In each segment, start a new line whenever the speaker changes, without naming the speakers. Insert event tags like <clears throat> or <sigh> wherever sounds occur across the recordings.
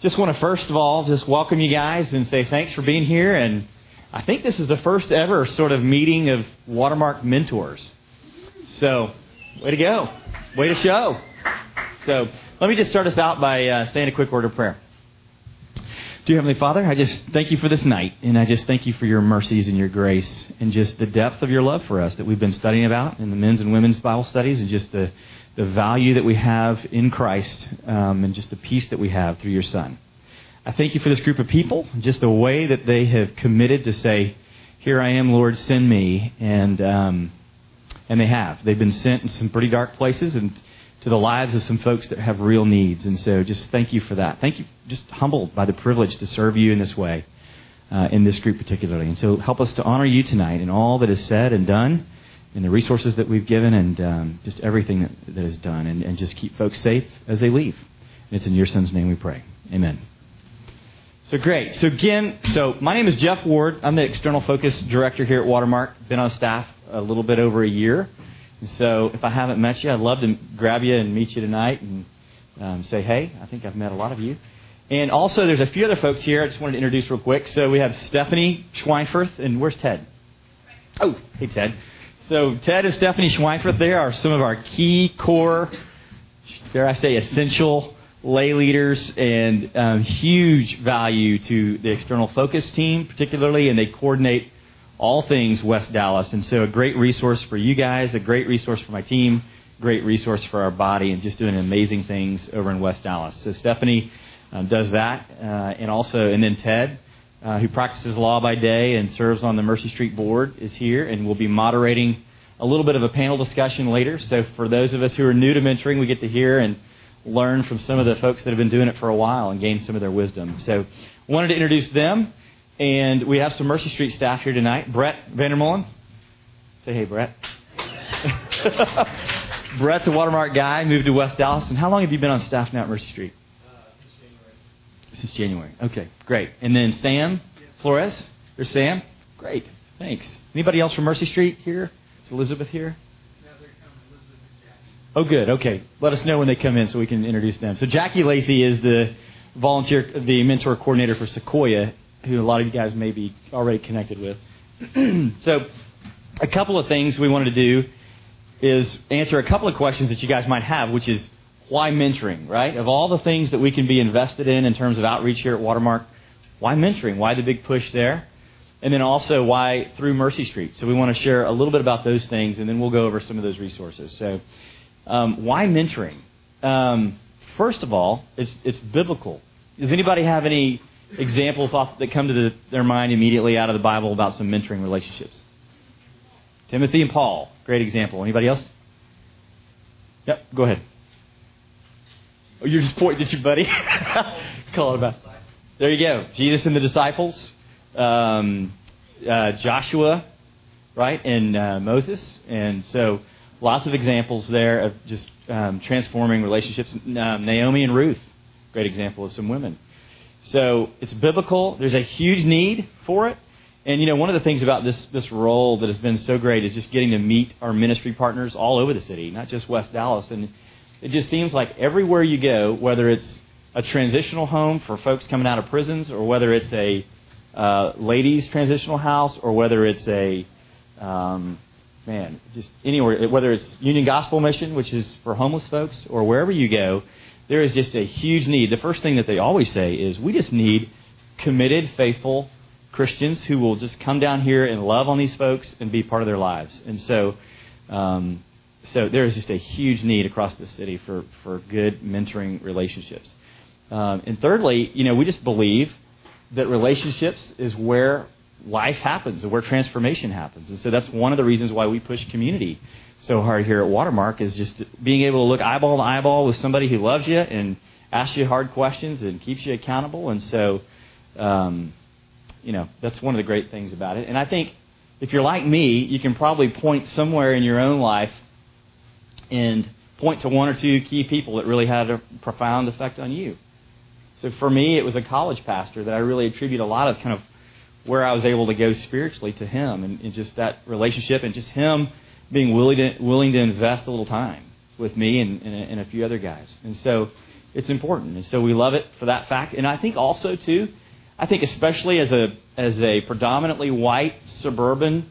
just want to first of all just welcome you guys and say thanks for being here. And I think this is the first ever sort of meeting of Watermark mentors. So, way to go. Way to show. So, let me just start us out by uh, saying a quick word of prayer. Dear Heavenly Father, I just thank you for this night, and I just thank you for your mercies and your grace, and just the depth of your love for us that we've been studying about in the men's and women's Bible studies, and just the the value that we have in Christ um, and just the peace that we have through your Son. I thank you for this group of people, just the way that they have committed to say, "Here I am, Lord, send me," and um, and they have. They've been sent in some pretty dark places and to the lives of some folks that have real needs. And so, just thank you for that. Thank you, just humbled by the privilege to serve you in this way, uh, in this group particularly. And so, help us to honor you tonight in all that is said and done and the resources that we've given and um, just everything that, that is done. And, and just keep folks safe as they leave. And it's in your son's name we pray. Amen. So great. So again, so my name is Jeff Ward. I'm the external focus director here at Watermark. Been on staff a little bit over a year. And so if I haven't met you, I'd love to grab you and meet you tonight and um, say, hey, I think I've met a lot of you. And also, there's a few other folks here I just wanted to introduce real quick. So we have Stephanie Schweinfurth, and where's Ted? Oh, hey, Ted. So Ted and Stephanie Schweinfurth there are some of our key core, dare I say, essential lay leaders and um, huge value to the external focus team, particularly, and they coordinate all things West Dallas. And so a great resource for you guys, a great resource for my team, great resource for our body, and just doing amazing things over in West Dallas. So Stephanie um, does that, uh, and also, and then Ted uh, who practices law by day and serves on the Mercy Street board, is here and will be moderating a little bit of a panel discussion later. So for those of us who are new to mentoring, we get to hear and learn from some of the folks that have been doing it for a while and gain some of their wisdom. So wanted to introduce them, and we have some Mercy Street staff here tonight. Brett Vandermolen. Say hey, Brett. <laughs> Brett's a Watermark guy, moved to West Dallas. And how long have you been on staff now at Mercy Street? Since January. Okay, great. And then Sam Flores. There's Sam. Great. Thanks. Anybody else from Mercy Street here? Is Elizabeth here? Oh, good. Okay. Let us know when they come in so we can introduce them. So Jackie Lacey is the volunteer, the mentor coordinator for Sequoia, who a lot of you guys may be already connected with. <clears throat> so a couple of things we wanted to do is answer a couple of questions that you guys might have, which is why mentoring, right? Of all the things that we can be invested in in terms of outreach here at Watermark, why mentoring? Why the big push there? And then also why through Mercy Street. So we want to share a little bit about those things, and then we'll go over some of those resources. So um, why mentoring? Um, first of all, it's, it's biblical. Does anybody have any examples off, that come to the, their mind immediately out of the Bible about some mentoring relationships? Timothy and Paul, great example. Anybody else? Yep, go ahead. Oh, you're just pointing at your buddy. <laughs> Call it about. There you go. Jesus and the disciples, um, uh, Joshua, right, and uh, Moses, and so lots of examples there of just um, transforming relationships. Um, Naomi and Ruth, great example of some women. So it's biblical. There's a huge need for it. And you know, one of the things about this this role that has been so great is just getting to meet our ministry partners all over the city, not just West Dallas. And it just seems like everywhere you go, whether it's a transitional home for folks coming out of prisons, or whether it's a uh, ladies' transitional house, or whether it's a um, man, just anywhere, whether it's Union Gospel Mission, which is for homeless folks, or wherever you go, there is just a huge need. The first thing that they always say is, we just need committed, faithful Christians who will just come down here and love on these folks and be part of their lives. And so, um, so there is just a huge need across the city for, for good mentoring relationships. Um, and thirdly, you know, we just believe that relationships is where life happens and where transformation happens. And so that's one of the reasons why we push community so hard here at Watermark is just being able to look eyeball to eyeball with somebody who loves you and asks you hard questions and keeps you accountable. And so, um, you know, that's one of the great things about it. And I think if you're like me, you can probably point somewhere in your own life and point to one or two key people that really had a profound effect on you. So for me, it was a college pastor that I really attribute a lot of kind of where I was able to go spiritually to him and, and just that relationship and just him being willing to, willing to invest a little time with me and, and, a, and a few other guys. And so it's important. And so we love it for that fact. And I think also, too, I think especially as a, as a predominantly white suburban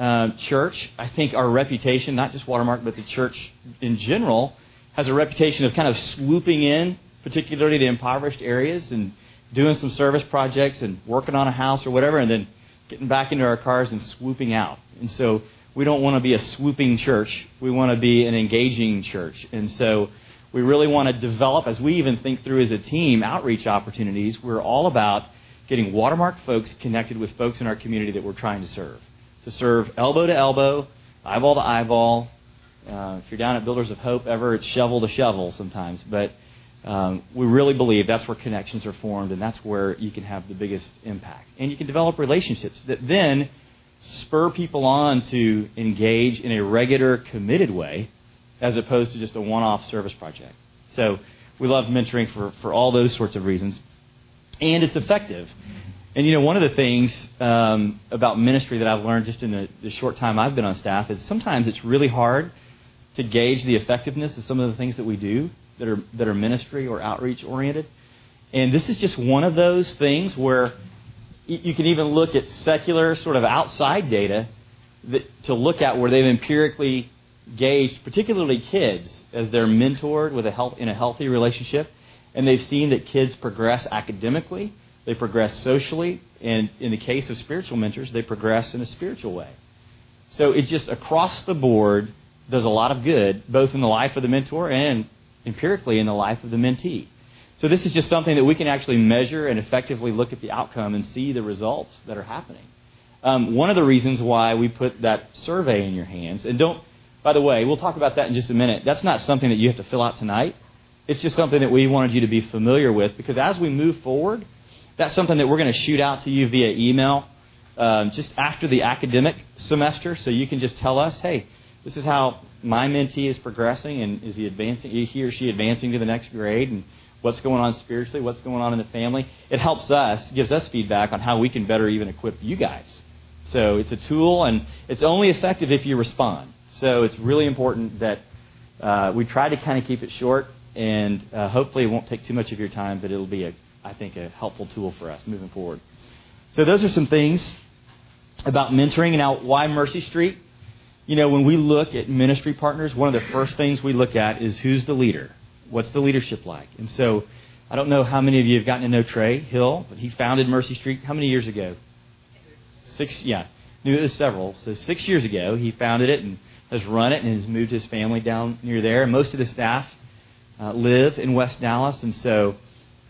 uh, church, I think our reputation, not just Watermark, but the church in general, has a reputation of kind of swooping in, particularly to impoverished areas, and doing some service projects and working on a house or whatever, and then getting back into our cars and swooping out. And so we don't want to be a swooping church. We want to be an engaging church. And so we really want to develop, as we even think through as a team, outreach opportunities. We're all about getting Watermark folks connected with folks in our community that we're trying to serve. To serve elbow to elbow, eyeball to eyeball. Uh, if you're down at Builders of Hope ever, it's shovel to shovel sometimes. But um, we really believe that's where connections are formed, and that's where you can have the biggest impact. And you can develop relationships that then spur people on to engage in a regular, committed way, as opposed to just a one off service project. So we love mentoring for, for all those sorts of reasons. And it's effective. And you know, one of the things um, about ministry that I've learned just in the, the short time I've been on staff is sometimes it's really hard to gauge the effectiveness of some of the things that we do that are that are ministry or outreach oriented. And this is just one of those things where you can even look at secular sort of outside data that, to look at where they've empirically gauged, particularly kids, as they're mentored with a health, in a healthy relationship, and they've seen that kids progress academically, they progress socially, and in the case of spiritual mentors, they progress in a spiritual way. So it just across the board does a lot of good, both in the life of the mentor and empirically in the life of the mentee. So this is just something that we can actually measure and effectively look at the outcome and see the results that are happening. Um, one of the reasons why we put that survey in your hands, and don't, by the way, we'll talk about that in just a minute. That's not something that you have to fill out tonight. It's just something that we wanted you to be familiar with because as we move forward, that's something that we're going to shoot out to you via email um, just after the academic semester, so you can just tell us, hey, this is how my mentee is progressing, and is he advancing? He or she advancing to the next grade, and what's going on spiritually, what's going on in the family. It helps us, gives us feedback on how we can better even equip you guys. So it's a tool, and it's only effective if you respond. So it's really important that uh, we try to kind of keep it short, and uh, hopefully it won't take too much of your time, but it'll be, a, I think, a helpful tool for us moving forward. So those are some things about mentoring. Now, why Mercy Street? You know, when we look at ministry partners, one of the first things we look at is who's the leader? What's the leadership like? And so, I don't know how many of you have gotten to know Trey Hill, but he founded Mercy Street how many years ago? Six, yeah. Knew it was several. So, six years ago, he founded it and has run it and has moved his family down near there. And most of the staff uh, live in West Dallas. And so,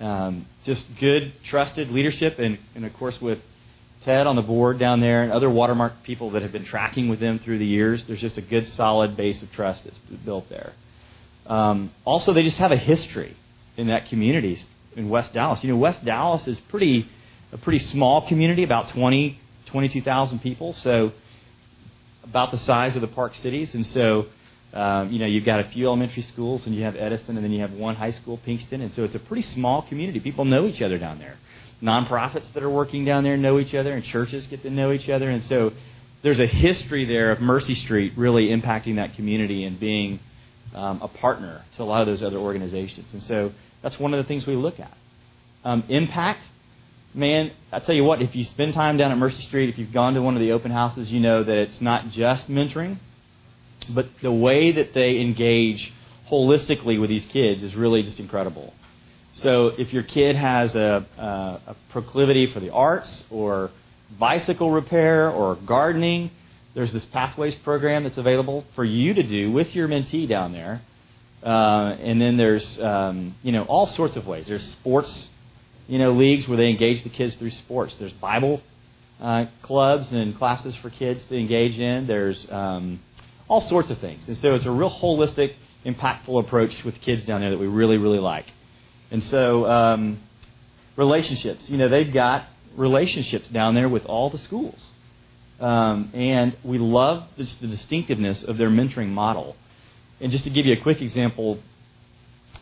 um, just good, trusted leadership. And, and of course, with Ted on the board down there and other watermark people that have been tracking with them through the years. There's just a good, solid base of trust that's built there. Um, also, they just have a history in that community in West Dallas. You know, West Dallas is pretty a pretty small community, about 20, 22,000 people, so about the size of the Park Cities. And so, um, you know, you've got a few elementary schools, and you have Edison, and then you have one high school, Pinkston. And so it's a pretty small community. People know each other down there nonprofits that are working down there know each other, and churches get to know each other. And so there's a history there of Mercy Street really impacting that community and being um, a partner to a lot of those other organizations. And so that's one of the things we look at. Um, impact, man, I tell you what, if you spend time down at Mercy Street, if you've gone to one of the open houses, you know that it's not just mentoring, but the way that they engage holistically with these kids is really just incredible. So if your kid has a, a, a proclivity for the arts or bicycle repair or gardening, there's this Pathways program that's available for you to do with your mentee down there. Uh, and then there's um, you know all sorts of ways. There's sports you know leagues where they engage the kids through sports. There's Bible uh, clubs and classes for kids to engage in. There's um, all sorts of things. And so it's a real holistic, impactful approach with kids down there that we really really like. And so, um, relationships. You know, they've got relationships down there with all the schools. Um, and we love the, the distinctiveness of their mentoring model. And just to give you a quick example,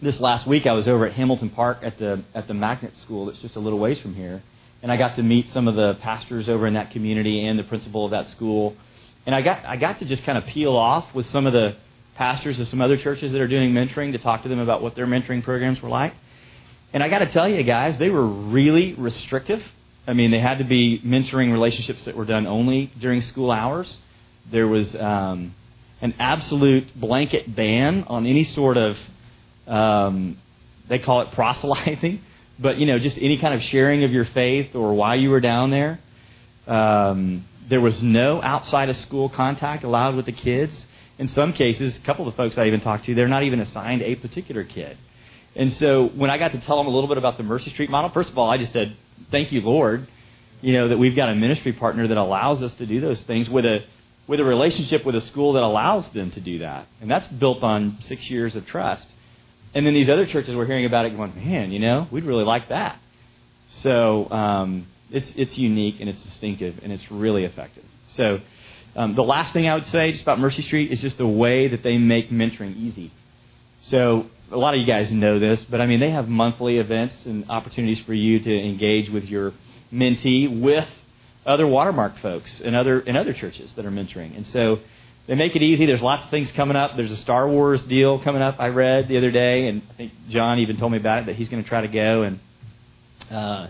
this last week I was over at Hamilton Park at the at the Magnet School that's just a little ways from here, and I got to meet some of the pastors over in that community and the principal of that school, and I got I got to just kind of peel off with some of the pastors of some other churches that are doing mentoring to talk to them about what their mentoring programs were like. And I got to tell you, guys, they were really restrictive. I mean, they had to be mentoring relationships that were done only during school hours. There was um, an absolute blanket ban on any sort of, um, they call it proselyting, <laughs> but you know, just any kind of sharing of your faith or why you were down there. Um, there was no outside of school contact allowed with the kids. In some cases, a couple of the folks I even talked to, they're not even assigned a particular kid. And so when I got to tell them a little bit about the Mercy Street model, first of all, I just said, "Thank you, Lord, you know that we've got a ministry partner that allows us to do those things with a with a relationship with a school that allows them to do that, and that's built on six years of trust." And then these other churches were hearing about it, going, "Man, you know, we'd really like that." So um, it's it's unique and it's distinctive and it's really effective. So um, the last thing I would say just about Mercy Street is just the way that they make mentoring easy. So a lot of you guys know this, but I mean, they have monthly events and opportunities for you to engage with your mentee with other Watermark folks and other and other churches that are mentoring. And so they make it easy. There's lots of things coming up. There's a Star Wars deal coming up. I read the other day, and I think John even told me about it that he's going to try to go and uh,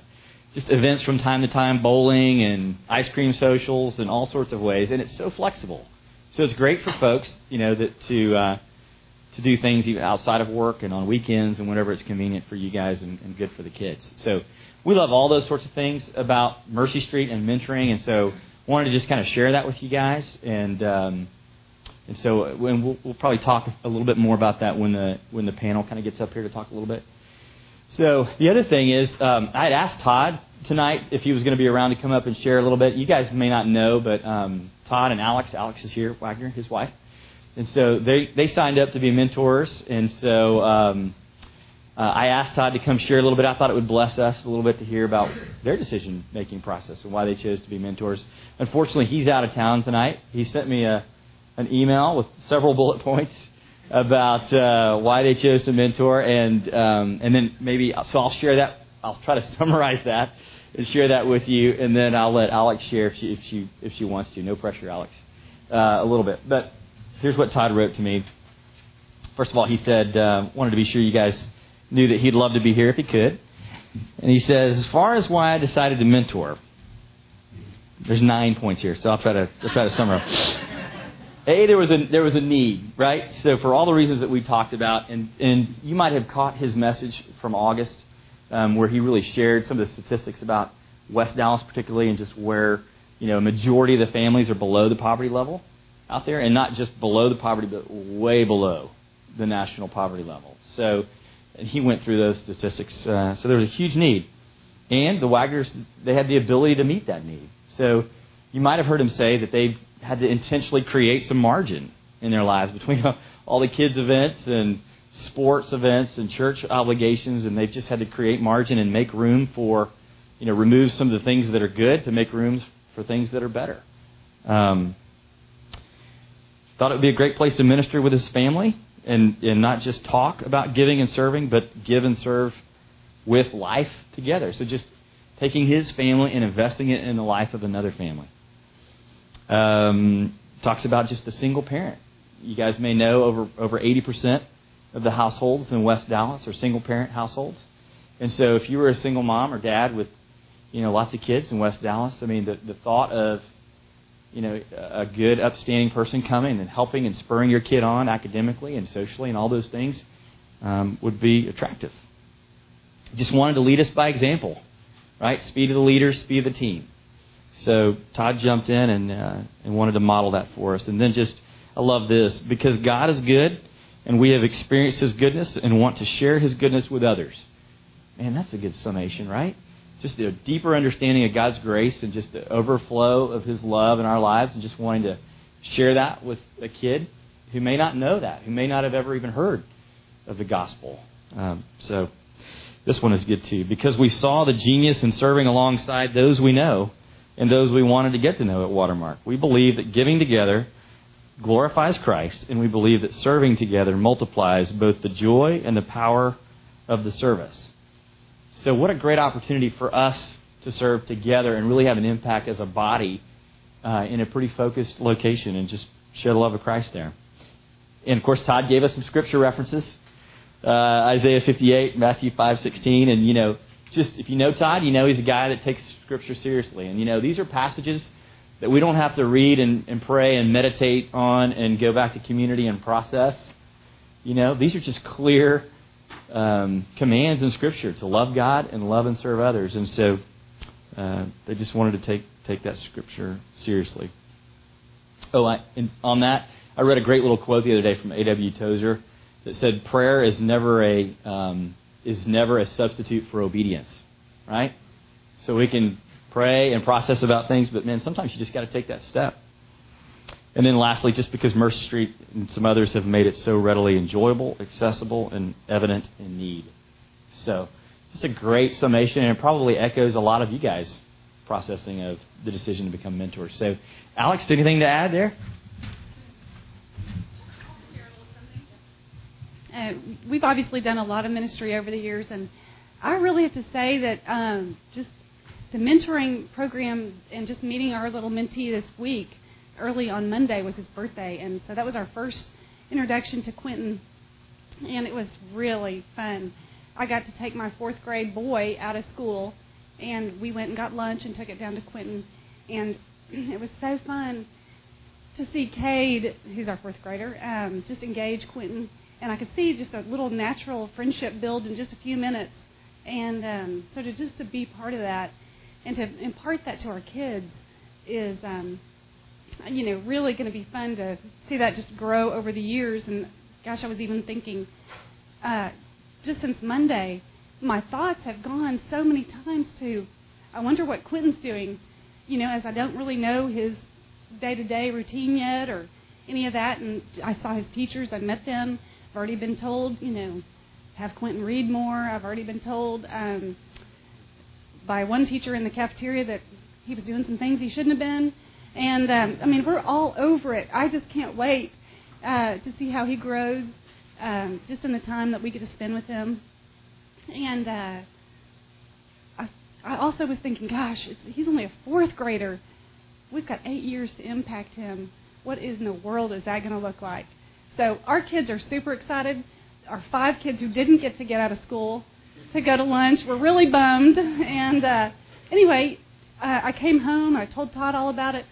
just events from time to time, bowling and ice cream socials and all sorts of ways. And it's so flexible. So it's great for folks, you know, that to uh, to do things even outside of work and on weekends and whenever it's convenient for you guys and, and good for the kids. So we love all those sorts of things about Mercy Street and mentoring, and so wanted to just kind of share that with you guys. And um, and so when we'll, we'll probably talk a little bit more about that when the when the panel kind of gets up here to talk a little bit. So the other thing is, um, I had asked Todd tonight if he was going to be around to come up and share a little bit. You guys may not know, but um, Todd and Alex, Alex is here, Wagner, his wife, and so they they signed up to be mentors, and so um, uh, I asked Todd to come share a little bit. I thought it would bless us a little bit to hear about their decision making process and why they chose to be mentors. Unfortunately, he's out of town tonight. He sent me a an email with several bullet <laughs> points about uh, why they chose to mentor, and um, and then maybe so I'll share that. I'll try to <laughs> summarize that and share that with you, and then I'll let Alex share if she if she if she wants to. No pressure, Alex. Uh, a little bit, but here's what Todd wrote to me. First of all, he said uh, wanted to be sure you guys knew that he'd love to be here if he could, and he says as far as why I decided to mentor. There's nine points here, so I'll try to I'll try to summarize. A, there was a there was a need, right? So for all the reasons that we talked about, and and you might have caught his message from August, um, where he really shared some of the statistics about West Dallas, particularly, and just where you know a majority of the families are below the poverty level out there, and not just below the poverty, but way below the national poverty level. So he went through those statistics. Uh, so there was a huge need, and the Wagners they had the ability to meet that need. So you might have heard him say that they've had to intentionally create some margin in their lives between <laughs> all the kids' events and sports events and church obligations, and they've just had to create margin and make room for, you know, remove some of the things that are good to make rooms for things that are better. Um, thought it would be a great place to minister with his family and, and not just talk about giving and serving, but give and serve with life together. So just taking his family and investing it in the life of another family. Um, talks about just the single parent. You guys may know over over 80% of the households in West Dallas are single parent households. And so if you were a single mom or dad with you know lots of kids in West Dallas, I mean the the thought of you know a good upstanding person coming and helping and spurring your kid on academically and socially and all those things um, would be attractive. Just wanted to lead us by example, right? Speed of the leaders, speed of the team. So Todd jumped in and uh, and wanted to model that for us. And then just I love this because God is good, and we have experienced His goodness and want to share His goodness with others. Man, that's a good summation, right? Just a deeper understanding of God's grace and just the overflow of His love in our lives, and just wanting to share that with a kid who may not know that, who may not have ever even heard of the gospel. Um, so this one is good too because we saw the genius in serving alongside those we know and those we wanted to get to know at Watermark. We believe that giving together glorifies Christ, and we believe that serving together multiplies both the joy and the power of the service. So, what a great opportunity for us to serve together and really have an impact as a body uh, in a pretty focused location and just share the love of Christ there. And of course, Todd gave us some scripture references uh, Isaiah 58, Matthew 5:16, and you know, just if you know Todd, you know he's a guy that takes scripture seriously. And you know, these are passages that we don't have to read and, and pray and meditate on and go back to community and process. You know, these are just clear um, commands in Scripture to love God and love and serve others. And so uh, they just wanted to take take that Scripture seriously. Oh, I, on that, I read a great little quote the other day from A.W. Tozer that said prayer is never a um, is never a substitute for obedience, right? So we can pray and process about things, but man, sometimes you just got to take that step. And then lastly, just because Mercy Street and some others have made it so readily enjoyable, accessible, and evident in need. So, just a great summation, and it probably echoes a lot of you guys' processing of the decision to become mentors. So, Alex, anything to add there?
Uh, we've obviously done a lot of ministry over the years, and I really have to say that um, just the mentoring program and just meeting our little mentee this week, early on Monday was his birthday, and so that was our first introduction to Quentin, and it was really fun. I got to take my fourth grade boy out of school, and we went and got lunch and took it down to Quentin, and it was so fun to see Cade, who's our fourth grader, um, just engage Quentin and I could see just a little natural friendship build in just a few minutes. And um, so to just to be part of that and to impart that to our kids is, um, you know, really going to be fun to see that just grow over the years. And gosh, I was even thinking, uh, just since Monday, my thoughts have gone so many times to, I wonder what Quentin's doing, you know, as I don't really know his day-to-day routine yet or any of that. And I saw his teachers, I met them I've already been told, you know, have Quentin read more. I've already been told um, by one teacher in the cafeteria that he was doing some things he shouldn't have been. And um, I mean, we're all over it. I just can't wait uh, to see how he grows, um, just in the time that we get to spend with him. And uh, I, I also was thinking, gosh, he's only a fourth grader. We've got eight years to impact him. What in the world is that going to look like? So our kids are super excited. Our five kids who didn't get to get out of school to go to lunch were really bummed. And uh, anyway, uh, I came home. I told Todd all about it,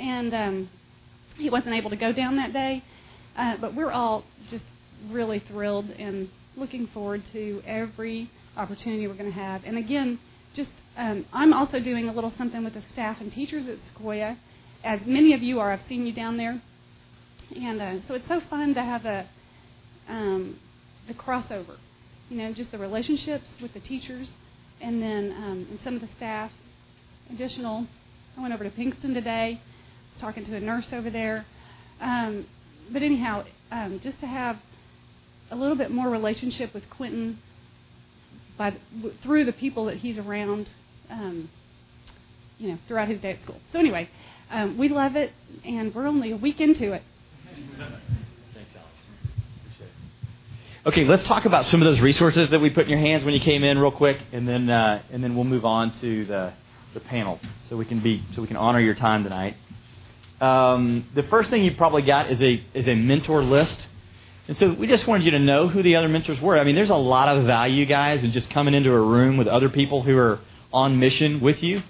and um, he wasn't able to go down that day. Uh, but we're all just really thrilled and looking forward to every opportunity we're going to have. And again, just um, I'm also doing a little something with the staff and teachers at Sequoia. As many of you are, I've seen you down there. And uh, so it's so fun to have a um, the crossover, you know, just the relationships with the teachers, and then um, and some of the staff. Additional, I went over to Pinkston today. Talking to a nurse over there. Um, but anyhow, um, just to have a little bit more relationship with Quentin by through the people that he's around, um, you know, throughout his day at school. So anyway, um, we love it, and we're only a week into it.
Thanks, Alex. It. Okay, let's talk about some of those resources that we put in your hands when you came in, real quick, and then uh, and then we'll move on to the the panel, so we can be so we can honor your time tonight. Um, the first thing you probably got is a is a mentor list. And so we just wanted you to know who the other mentors were. I mean, there's a lot of value, guys, in just coming into a room with other people who are on mission with you.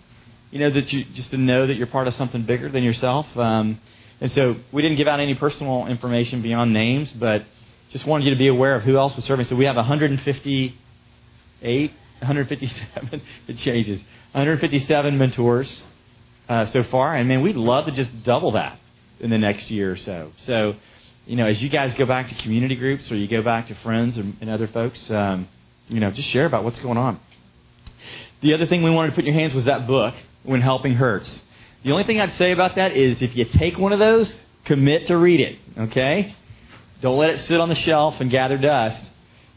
You know that you just to know that you're part of something bigger than yourself. Um, and so we didn't give out any personal information beyond names, but just wanted you to be aware of who else was serving. So we have 158, 157, <laughs> it changes, 157 mentors uh, so far. And man, we'd love to just double that in the next year or so. So, you know, as you guys go back to community groups or you go back to friends and, and other folks, um, you know, just share about what's going on. The other thing we wanted to put in your hands was that book, When Helping Hurts. The only thing I'd say about that is if you take one of those, commit to read it, okay? Don't let it sit on the shelf and gather dust.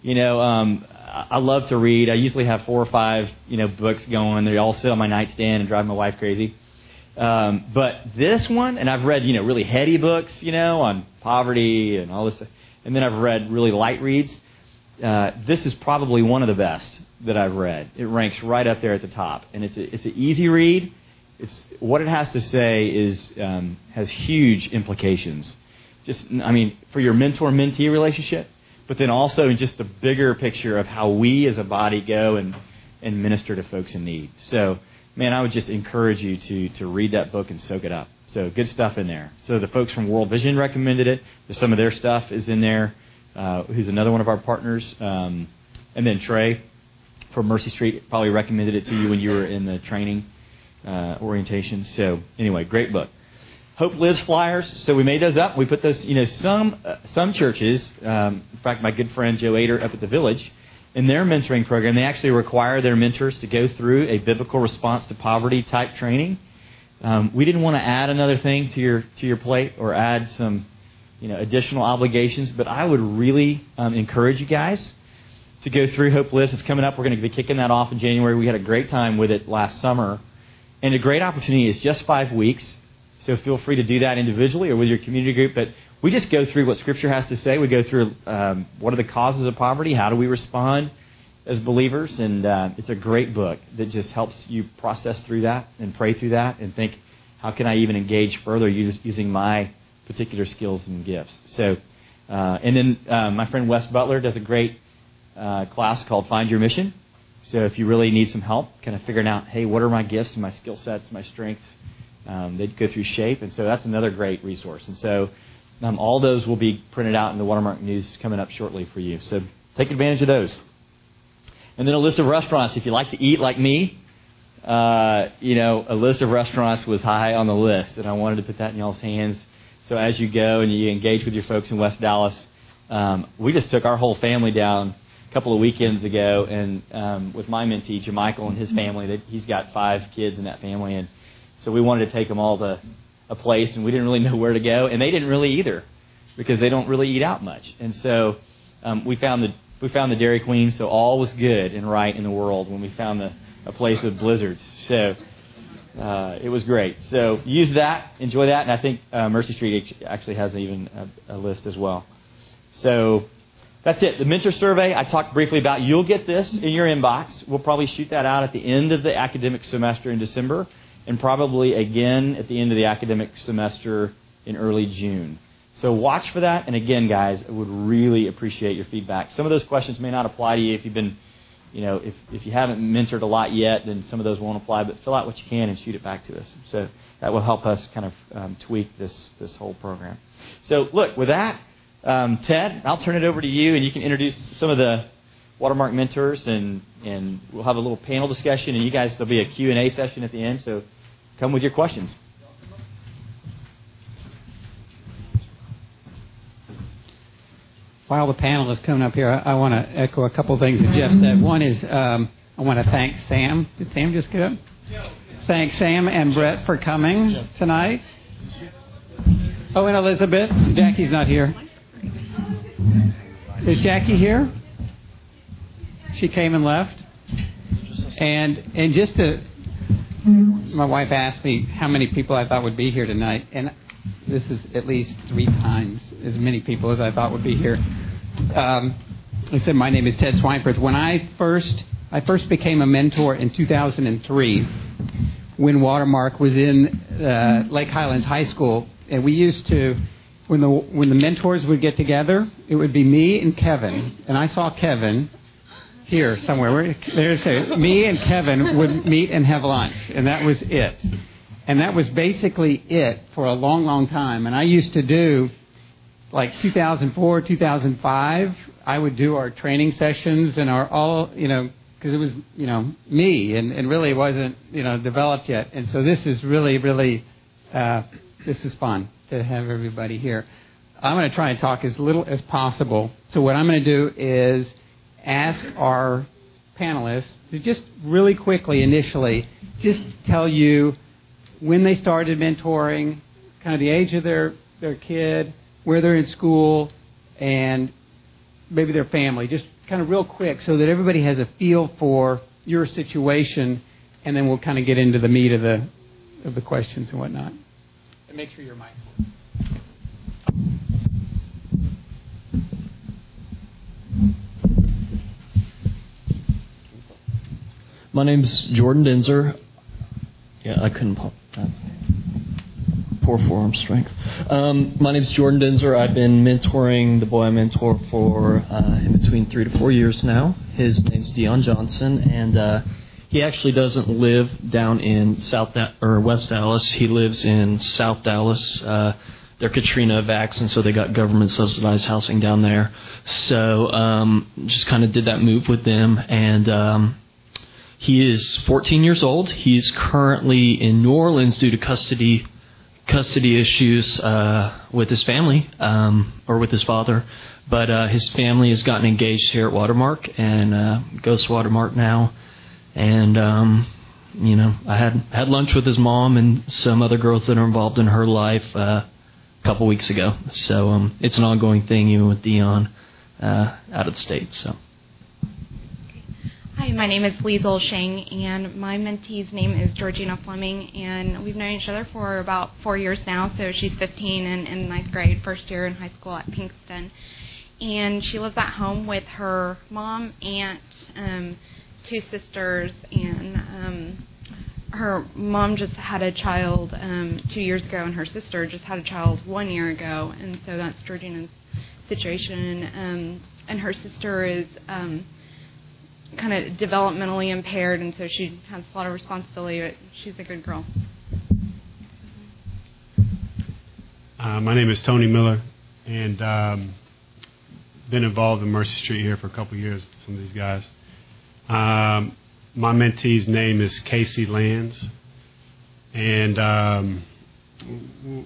You know, um, I love to read. I usually have four or five, you know, books going. They all sit on my nightstand and drive my wife crazy. Um, but this one, and I've read, you know, really heady books, you know, on poverty and all this, and then I've read really light reads. Uh, this is probably one of the best that I've read. It ranks right up there at the top, and it's a, it's an easy read it's what it has to say is um, has huge implications. just, I mean, for your mentor mentee relationship, but then also in just the bigger picture of how we as a body go and, and minister to folks in need. So, man, I would just encourage you to, to read that book and soak it up. So, good stuff in there. So, the folks from World Vision recommended it. Some of their stuff is in there, uh, who's another one of our partners. Um, and then Trey from Mercy Street probably recommended it to you when you were in the training uh, orientation. So, anyway, great book. Hope Lives flyers. So we made those up. We put those. You know, some uh, some churches. Um, in fact, my good friend Joe Ader up at the Village, in their mentoring program, they actually require their mentors to go through a biblical response to poverty type training. Um, we didn't want to add another thing to your to your plate or add some, you know, additional obligations. But I would really um, encourage you guys to go through Hope Lives. It's coming up. We're going to be kicking that off in January. We had a great time with it last summer, and a great opportunity is just five weeks. So feel free to do that individually or with your community group. But we just go through what Scripture has to say. We go through um, what are the causes of poverty, how do we respond as believers, and uh, it's a great book that just helps you process through that and pray through that and think, how can I even engage further using my particular skills and gifts? So, uh, and then uh, my friend Wes Butler does a great uh, class called Find Your Mission. So if you really need some help, kind of figuring out, hey, what are my gifts and my skill sets, my strengths? Um, they go through Shape, and so that's another great resource. And so um, all those will be printed out in the Watermark News coming up shortly for you. So take advantage of those. And then a list of restaurants. If you like to eat like me, uh, you know, a list of restaurants was high on the list, and I wanted to put that in y'all's hands. So as you go and you engage with your folks in West Dallas, um, we just took our whole family down a couple of weekends ago, and um, with my mentee, Jamichael and his family, that he's got five kids in that family, and so we wanted to take them all to a place, and we didn't really know where to go, and they didn't really either, because they don't really eat out much. And so um, we found the we found the Dairy Queen, so all was good and right in the world when we found the a place with blizzards. So uh, it was great. So use that, enjoy that, and I think uh, Mercy Street actually has even a, a list as well. So that's it. The mentor survey I talked briefly about. You'll get this in your inbox. We'll probably shoot that out at the end of the academic semester in December and probably again at the end of the academic semester in early June. So watch for that. And again, guys, I would really appreciate your feedback. Some of those questions may not apply to you if you've been, you know, if, if you haven't mentored a lot yet, then some of those won't apply. But fill out what you can and shoot it back to us. So that will help us kind of um, tweak this this whole program. So look, with that, um, Ted, I'll turn it over to you, and you can introduce some of the Watermark mentors, and and we'll have a little panel discussion, and you guys there'll be a Q and A session at the end. So Come with your questions.
While the panel is coming up here, I, I want to echo a couple things that Jeff said. One is um, I want to thank Sam. Did Sam just get up? Thank Sam and Brett for coming tonight. Oh, and Elizabeth. Jackie's not here. Is Jackie here? She came and left. And and just to my wife asked me how many people I thought would be here tonight, and this is at least three times as many people as I thought would be here. Um, I said my name is Ted Swineford. When I first I first became a mentor in 2003, when Watermark was in uh, Lake Highlands High School, and we used to when the when the mentors would get together, it would be me and Kevin, and I saw Kevin here somewhere. Where, there's me and Kevin would meet and have lunch, and that was it. And that was basically it for a long, long time. And I used to do like 2004, 2005. I would do our training sessions and our all, you know, because it was, you know, me and, and really wasn't, you know, developed yet. And so this is really, really, uh, this is fun to have everybody here. I'm going to try and talk as little as possible. So what I'm going to do is ask our panelists to just really quickly initially just tell you when they started mentoring, kind of the age of their, their kid, where they're in school, and maybe their family. Just kind of real quick so that everybody has a feel for your situation, and then we'll kind of get into the meat of the, of the questions and whatnot. And make sure you're mindful.
My name's Jordan Denzer. Yeah, I couldn't that. poor forearm strength. Um, my name is Jordan Denzer. I've been mentoring the boy I mentor for uh, in between three to four years now. His name's Dion Johnson, and uh, he actually doesn't live down in South da- or West Dallas. He lives in South Dallas. Uh, they're Katrina vax, and so they got government subsidized housing down there. So um, just kind of did that move with them, and um, he is 14 years old. He's currently in New Orleans due to custody custody issues uh, with his family um, or with his father. But uh, his family has gotten engaged here at Watermark and uh, goes to Watermark now. And um, you know, I had had lunch with his mom and some other girls that are involved in her life uh, a couple weeks ago. So um, it's an ongoing thing, even with Dion uh, out of the state. So.
Hi, my name is Liesel Shang, and my mentee's name is Georgina Fleming, and we've known each other for about four years now. So she's 15 and in ninth grade, first year in high school at Pinkston, and she lives at home with her mom, aunt, um, two sisters, and um, her mom just had a child um, two years ago, and her sister just had a child one year ago, and so that's Georgina's situation. Um, and her sister is um, kind of developmentally impaired, and so she has a lot of responsibility. But she's a good girl.
Uh, my name is Tony Miller, and um, been involved in Mercy Street here for a couple years with some of these guys. Um, my mentee's name is Casey Lands, and um,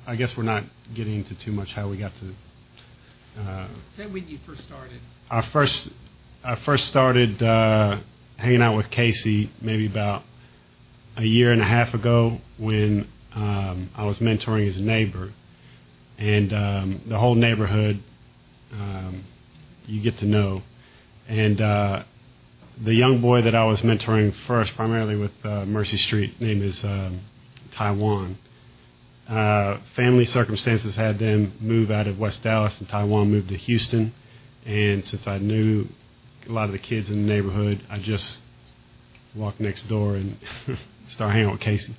I guess we're not getting into too much how we got to.
Uh, Say when you first started.
Our first I first started uh, hanging out with Casey maybe about a year and a half ago when um, I was mentoring his neighbor, and um, the whole neighborhood um, you get to know, and uh, the young boy that I was mentoring first, primarily with uh, Mercy Street, name is um, Taiwan. Uh, family circumstances had them move out of West Dallas, and Taiwan moved to Houston. And since I knew a lot of the kids in the neighborhood. I just walk next door and <laughs> start hanging out with Casey.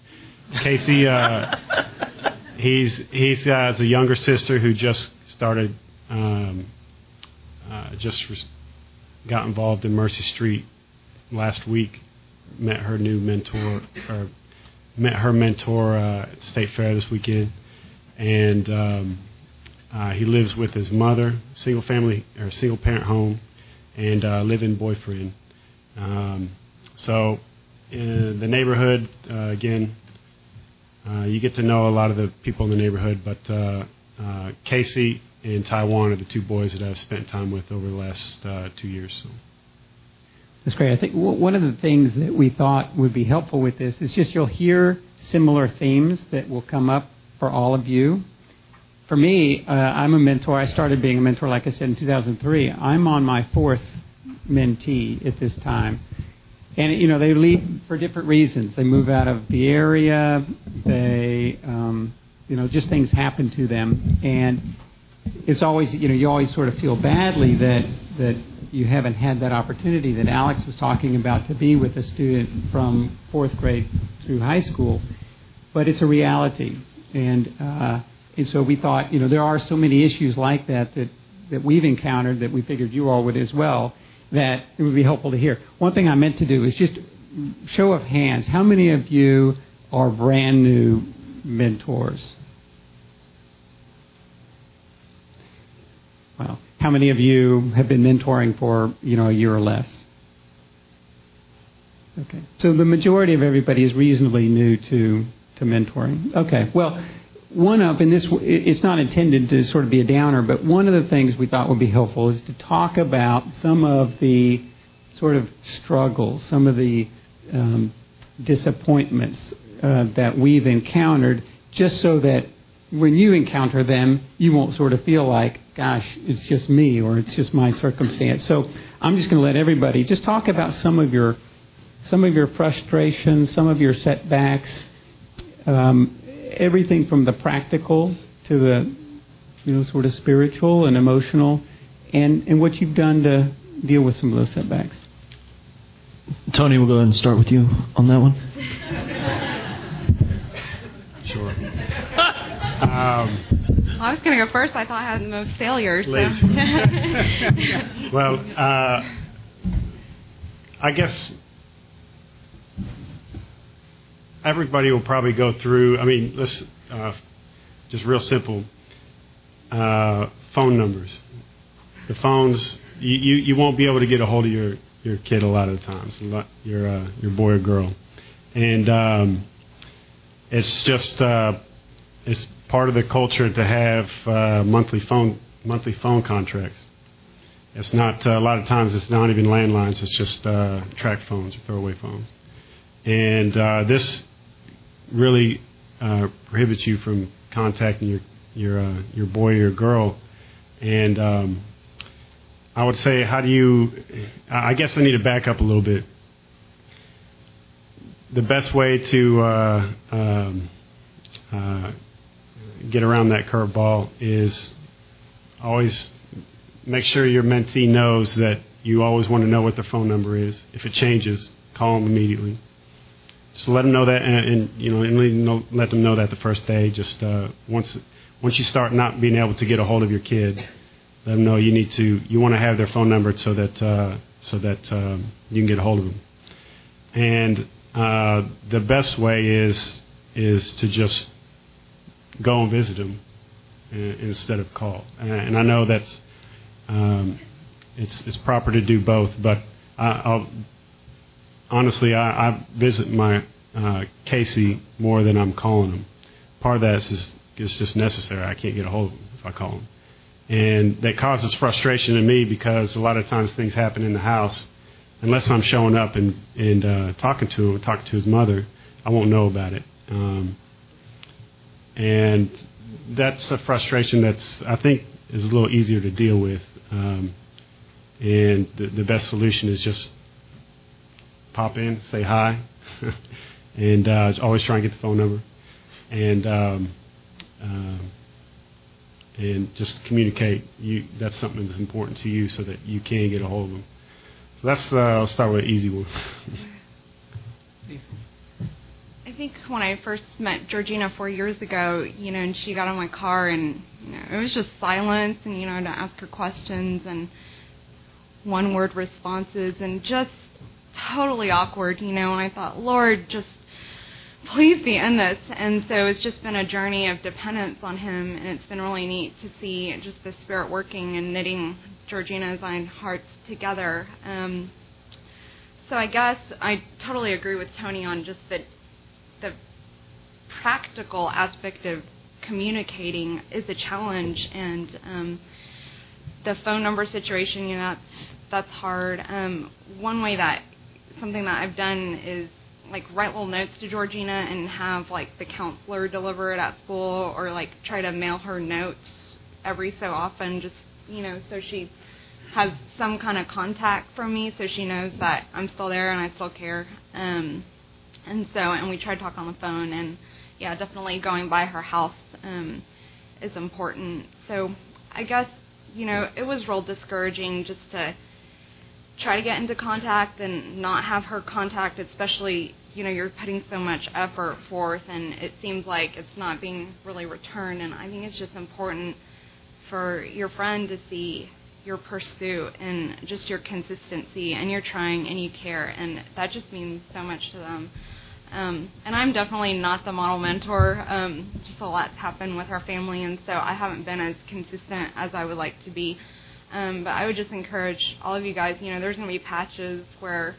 Casey, uh, <laughs> he's he's has a younger sister who just started, um, uh, just got involved in Mercy Street last week. Met her new mentor, or met her mentor uh, at State Fair this weekend, and um, uh, he lives with his mother, single family or single parent home and uh, live-in boyfriend. Um, so in the neighborhood, uh, again, uh, you get to know a lot of the people in the neighborhood, but uh, uh, Casey and Taiwan are the two boys that I've spent time with over the last uh, two years. So.
That's great. I think one of the things that we thought would be helpful with this is just you'll hear similar themes that will come up for all of you for me, uh, I'm a mentor. I started being a mentor, like I said, in 2003. I'm on my fourth mentee at this time. And, you know, they leave for different reasons. They move out of the area. They, um, you know, just things happen to them. And it's always, you know, you always sort of feel badly that, that you haven't had that opportunity that Alex was talking about to be with a student from fourth grade through high school. But it's a reality. And, uh, and so we thought, you know, there are so many issues like that that, that we've encountered that we figured you all would as well, that it would be helpful to hear. One thing I meant to do is just show of hands. How many of you are brand new mentors? Well, how many of you have been mentoring for, you know, a year or less? Okay. So the majority of everybody is reasonably new to, to mentoring. Okay. Well, one of, and this it's not intended to sort of be a downer, but one of the things we thought would be helpful is to talk about some of the sort of struggles, some of the um, disappointments uh, that we've encountered, just so that when you encounter them, you won't sort of feel like, gosh, it's just me or it's just my circumstance. So I'm just going to let everybody just talk about some of your some of your frustrations, some of your setbacks. Um, everything from the practical to the you know sort of spiritual and emotional, and and what you've done to deal with some of those setbacks.
Tony, we'll go ahead and start with you on that one.
Sure. Um,
I was going to go first. I thought I had the most failures. So. <laughs> <laughs>
well, uh, I guess everybody will probably go through. I mean, let's uh, just real simple. Uh, phone numbers. The phones you, you, you won't be able to get a hold of your, your kid a lot of the times, your uh, your boy or girl, and um, it's just uh, it's part of the culture to have uh, monthly phone monthly phone contracts. It's not uh, a lot of times. It's not even landlines. It's just TracFones or throwaway phones, and uh, this really uh, prohibits you from contacting your your uh, your boy or your girl. And um, I would say, how do you? I guess I need to back up a little bit. The best way to uh, um, uh, get around that curveball is always make sure your mentee knows that you always want to know what their phone number is. If it changes, call them immediately. Just let them know that, and, and you know, and let them know that the first day. Just uh, once once you start not being able to get a hold of your kid, let them know you need to you want to have their phone number so that uh, so that um, you can get a hold of them. And uh, the best way is is to just go and visit them instead of call. And I know that's um, it's it's proper to do both, but I, will honestly I, I visit my uh, Casey more than I'm calling him. Part of that is is just necessary. I can't get a hold of him if I call him, and that causes frustration in me because a lot of times things happen in the house. Unless I'm showing up and and uh, talking to him, talking to his mother, I won't know about it. Um, and that's a frustration that's I think is a little easier to deal with. Um, and the, the best solution is just pop in, say hi, <laughs> and uh, always try and get the phone number, and um, uh, and just communicate. You that's something that's important to you, so that you can get a hold of them. So that's uh, I'll start with an easy one. <laughs>
I think when I first met Georgina four years ago, you know, and she got in my car, and you know, it was just silence, and you know, to ask her questions and one-word responses, and just totally awkward, you know. And I thought, Lord, just please be in this. And so it's just been a journey of dependence on Him, and it's been really neat to see just the Spirit working and knitting Georgina's own hearts together. Um, so I guess I totally agree with Tony on just the the practical aspect of communicating is a challenge, and um, the phone number situation, you know, that's that's hard. Um, one way that something that I've done is like write little notes to Georgina and have like the counselor deliver it at school or like try to mail her notes every so often just you know so she has some kind of contact from me so she knows that I'm still there and I still care. Um and so and we try to talk on the phone and yeah definitely going by her house um is important. So I guess you know it was real discouraging just to try to get into contact and not have her contact, especially, you know, you're putting so much effort forth and it seems like it's not being really returned. And I think it's just important for your friend to see your pursuit and just your consistency and you're trying and you care. And that just means so much to them. Um, and I'm definitely not the model mentor. Um, just a lot's happened with our family, and so I haven't been as consistent as I would like to be. Um, but I would just encourage all of you guys, you know, there's going to be patches where,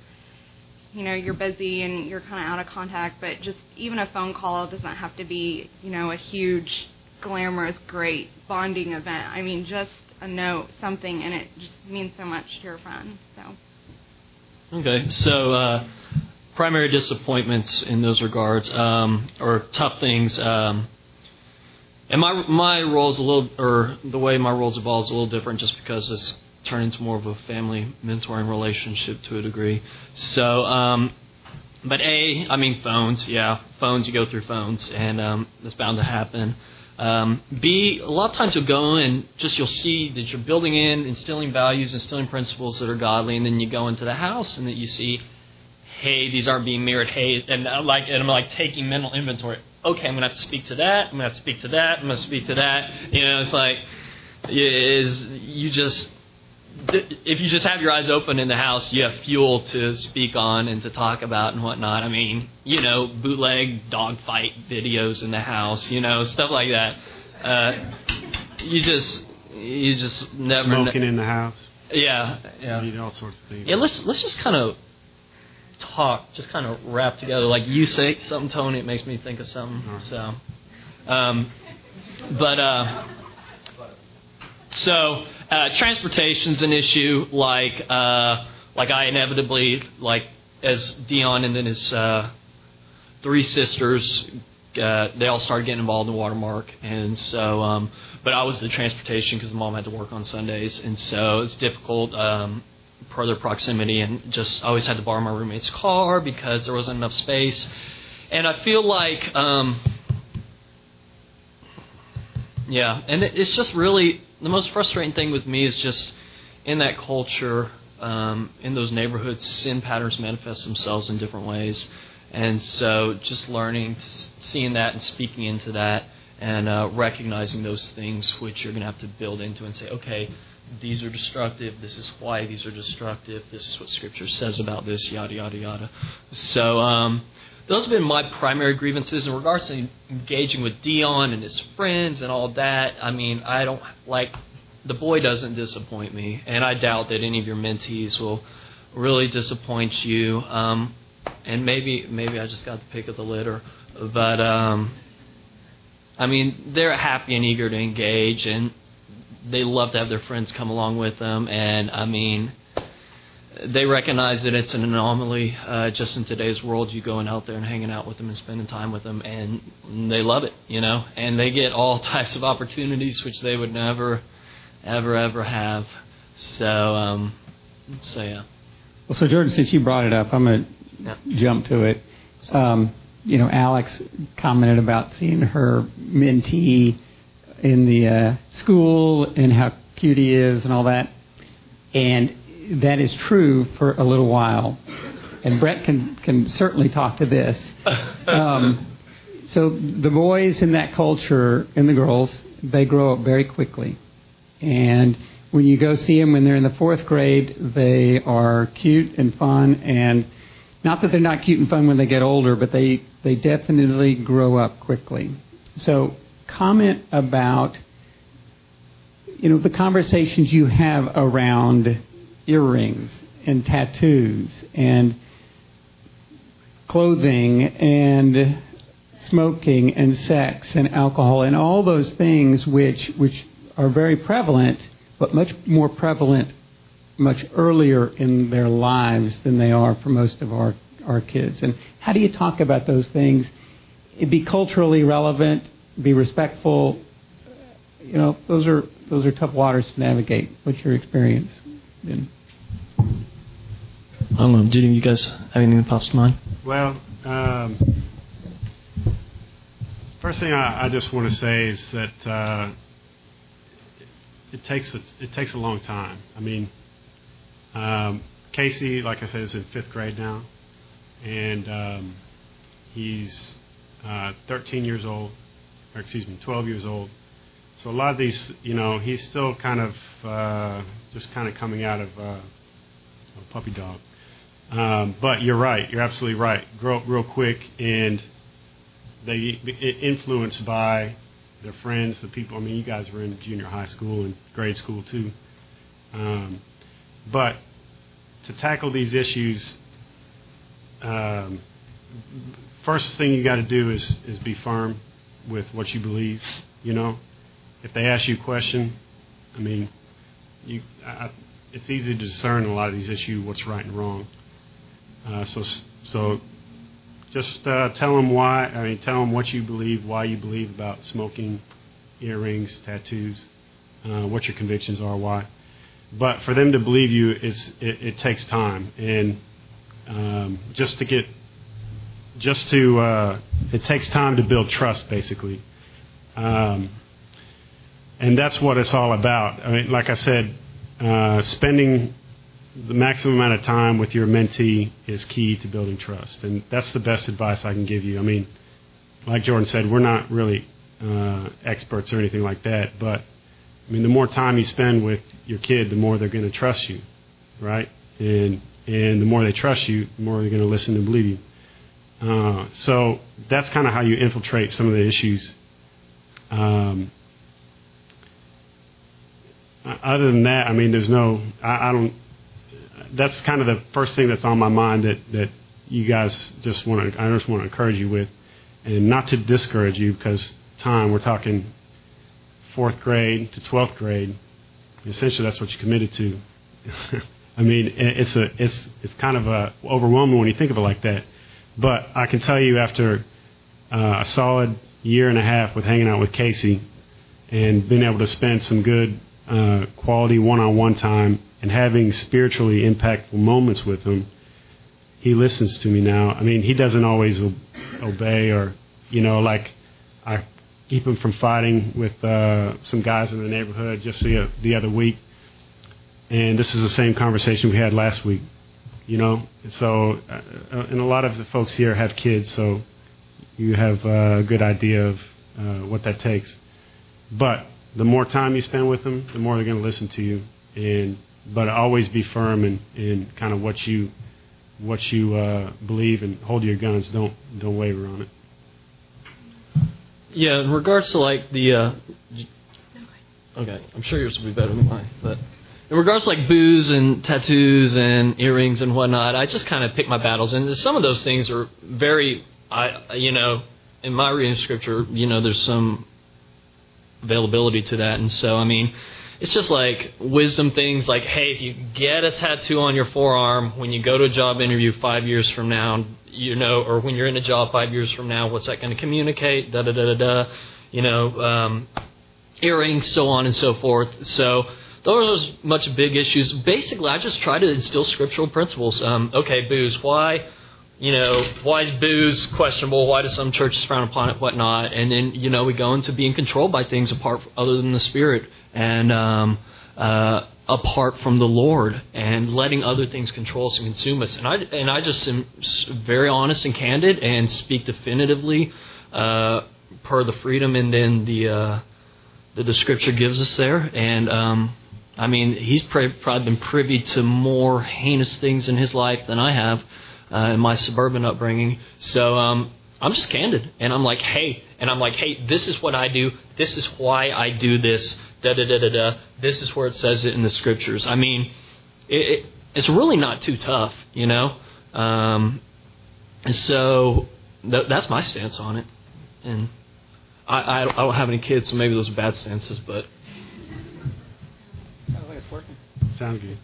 you know, you're busy and you're kind of out of contact, but just even a phone call doesn't have to be, you know, a huge, glamorous, great bonding event. I mean, just a note, something, and it just means so much to your friend. So.
Okay, so uh, primary disappointments in those regards, um, or tough things. Um, and my my role is a little, or the way my roles evolve is a little different, just because it's turned into more of a family mentoring relationship to a degree. So, um, but a, I mean phones, yeah, phones. You go through phones, and um, that's bound to happen. Um, B, a lot of times you'll go and just you'll see that you're building in, instilling values, instilling principles that are godly, and then you go into the house and that you see, hey, these aren't being mirrored. Hey, and uh, like, and I'm like taking mental inventory okay, I'm gonna have to speak to that. I'm gonna have to speak to that. I'm gonna speak to that. You know, it's like is you just if you just have your eyes open in the house, you have fuel to speak on and to talk about and whatnot. I mean, you know, bootleg dogfight videos in the house, you know, stuff like that. Uh, you just, you just never
smoking in the house.
Yeah, yeah.
You all sorts of things.
Yeah, let's let's just kind of talk, just kind of wrap together. Like you say something, Tony, it makes me think of something. So, um, but uh, so uh, transportation's an issue. Like uh, like I inevitably like as Dion and then his uh, three sisters. Uh, they all started getting involved in Watermark, and so. Um, but I was the transportation because the mom had to work on Sundays, and so it's difficult. Um, per their proximity, and just always had to borrow my roommate's car because there wasn't enough space. And I feel like, um, yeah, and it's just really the most frustrating thing with me is just in that culture, um, in those neighborhoods, sin patterns manifest themselves in different ways. And so just learning, seeing that and speaking into that and uh, recognizing those things which you're going to have to build into and say, okay, these are destructive. This is why these are destructive. This is what Scripture says about this. Yada yada yada. So um, those have been my primary grievances in regards to engaging with Dion and his friends and all that. I mean, I don't like the boy doesn't disappoint me, and I doubt that any of your mentees will really disappoint you. Um, and maybe maybe I just got the pick of the litter, but um, I mean they're happy and eager to engage, and they love to have their friends come along with them, and I mean, they recognize that it's an anomaly uh, just in today's world. You going out there and hanging out with them and spending time with them, and they love it, you know, and they get all <laughs> types of opportunities which they would never, ever, ever have. So, um, so yeah.
Well, so Jordan, since you brought it up, I'm going to yeah. jump to it. Um, you know, Alex commented about seeing her mentee in the uh, school and how cute he is and all that. And that is true for a little while. And Brett can, can certainly talk to this. Um, so the boys in that culture and the girls, they grow up very quickly. And when you go see them when they're in the fourth grade, they are cute and fun. And not that they're not cute and fun when they get older, but they, they definitely grow up quickly. So comment about you know the conversations you have around earrings and tattoos and clothing and smoking and sex and alcohol and all those things which which are very prevalent but much more prevalent much earlier in their lives than they are for most of our our kids. And how do you talk about those things? It be culturally relevant be respectful. You know, those are those are tough waters to navigate. What's your experience been?
I don't know. Did you guys have anything that pops to mind?
Well, um, first thing I, I, just want to say is that uh, it takes a, it takes a long time. I mean, um, Casey, like I said, is in fifth grade now, and um, he's uh, 13 years old or excuse me, 12 years old. So a lot of these, you know, he's still kind of uh, just kind of coming out of uh, a puppy dog. Um, but you're right. You're absolutely right. Grow up real quick, and they influenced by their friends, the people. I mean, you guys were in junior high school and grade school too. Um, but to tackle these issues, um, first thing you got to do is is be firm with what you believe. You know, if they ask you a question, I mean, you, I, it's easy to discern a lot of these issues what's right and wrong. Uh, so, so just uh, tell them why. I mean, tell them what you believe, why you believe about smoking, earrings, tattoos, uh, what your convictions are, why. But for them to believe you, it's it, it takes time, and um, just to get just to uh, it takes time to build trust basically um, and that's what it's all about i mean like i said uh, spending the maximum amount of time with your mentee is key to building trust and that's the best advice i can give you i mean like Jordan said, we're not really uh, experts or anything like that. But I mean, the more time you spend with your kid, the more they're going to trust you, right? And and the more they trust you, the more they're going to listen and believe you. Uh, so that's kind of how you infiltrate some of the issues. Um, other than that, I mean, there's no, I, I don't. That's kind of the first thing that's on my mind that that you guys just want to, I just want to encourage you with, and not to discourage you because time we're talking fourth grade to twelfth grade. Essentially, that's what you committed to. <laughs> I mean, it's a it's it's kind of a overwhelming when you think of it like that. But I can tell you, after uh, a solid year and a half with hanging out with Casey and being able to spend some good uh, quality one-on-one time and having spiritually impactful moments with him, he listens to me now. I mean, he doesn't always obey or, you know, like I keep him from fighting with uh, some guys in the neighborhood just the, the other week. And this is the same conversation we had last week, you know. So, uh, and a lot of the folks here have kids, so you have a good idea of uh, what that takes. But the more time you spend with them, the more they're going to listen to you. And but always be firm in, in kind of what you what you uh, believe and hold your guns. Don't don't waver on it.
Yeah, in regards to like the. Uh, okay, I'm sure yours will be better than mine, but in regards to like booze and tattoos and earrings and whatnot, I just kind of pick my battles, and some of those things are very, I you know, in my reading of scripture, you know, there's some availability to that, and so I mean, it's just like wisdom things like, hey, if you get a tattoo on your forearm when you go to a job interview five years from now, you know, or when you're in a job five years from now, what's that going to communicate? Da da da da da. You know, um, earrings, so on and so forth. So those are much big issues. Basically, I just try to instill scriptural principles. Um, okay, booze. Why? You know, why is booze questionable? Why do some churches frown upon it? Whatnot? And then you know we go into being controlled by things apart other than the Spirit and um, uh, apart from the Lord and letting other things control us and consume us. And I and I just am very honest and candid and speak definitively uh, per the freedom and then the uh, the Scripture gives us there. And um, I mean, he's probably been privy to more heinous things in his life than I have uh, in my suburban upbringing. So um, I'm just candid, and I'm like, hey, and I'm like, hey, this is what I do. This is why I do this. Da da da da da. This is where it says it in the scriptures. I mean, it, it, it's really not too tough, you know. Um, so th- that's my stance on it. And I, I, I don't have any kids, so maybe those are bad stances, but.
Sounds good.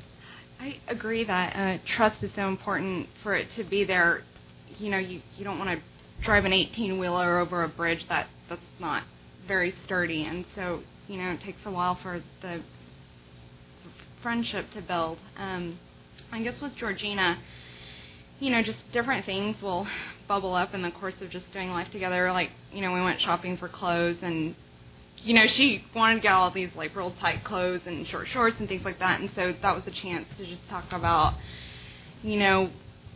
I agree that uh, trust is so important for it to be there. You know, you, you don't want to drive an 18 wheeler over a bridge that that's not very sturdy, and so you know it takes a while for the friendship to build. Um, I guess with Georgina, you know, just different things will bubble up in the course of just doing life together. Like, you know, we went shopping for clothes and you know, she wanted to get all these like real tight clothes and short shorts and things like that. And so that was a chance to just talk about, you know,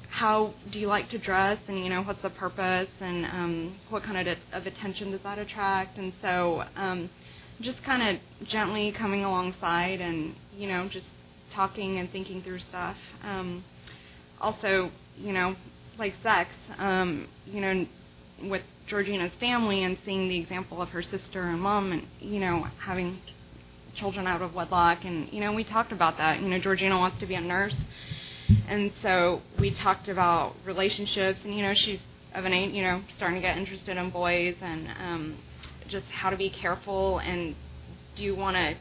how do you like to dress and you know what's the purpose and um, what kind of, of attention does that attract. And so um, just kind of gently coming alongside and you know just talking and thinking through stuff. Um, also, you know, like sex, um, you know, with Georgina's family and seeing the example of her sister and mom and you know having children out of wedlock and you know we talked about that. You know Georgina wants to be a nurse. And so we talked about relationships and you know she's of an age you know starting to get interested in boys and um just how to be careful and do you want to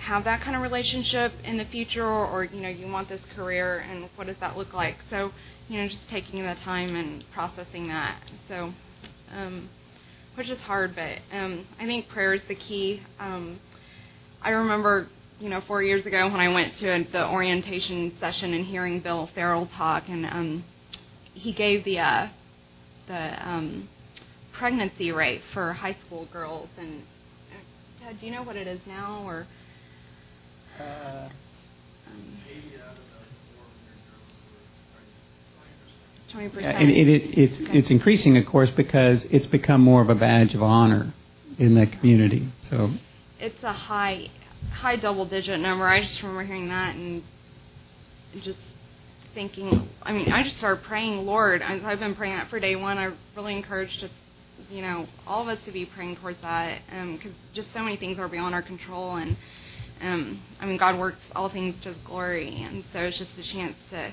have that kind of relationship in the future or, you know you want this career and what does that look like so you know, just taking the time and processing that. So, um, which is hard, but um, I think prayer is the key. Um, I remember, you know, four years ago when I went to the orientation session and hearing Bill Farrell talk, and um, he gave the uh, the um, pregnancy rate for high school girls. And uh, do you know what it is now, or? Uh, um,
Yeah, it, it, it's it's increasing, of course, because it's become more of a badge of honor in the community. So
It's a high, high double-digit number. I just remember hearing that and just thinking. I mean, I just started praying, Lord. I- I've been praying that for day one. I really encouraged to you know, all of us to be praying towards that, because just so many things are beyond our control, and um, I mean, God works all things to His glory, and so it's just a chance to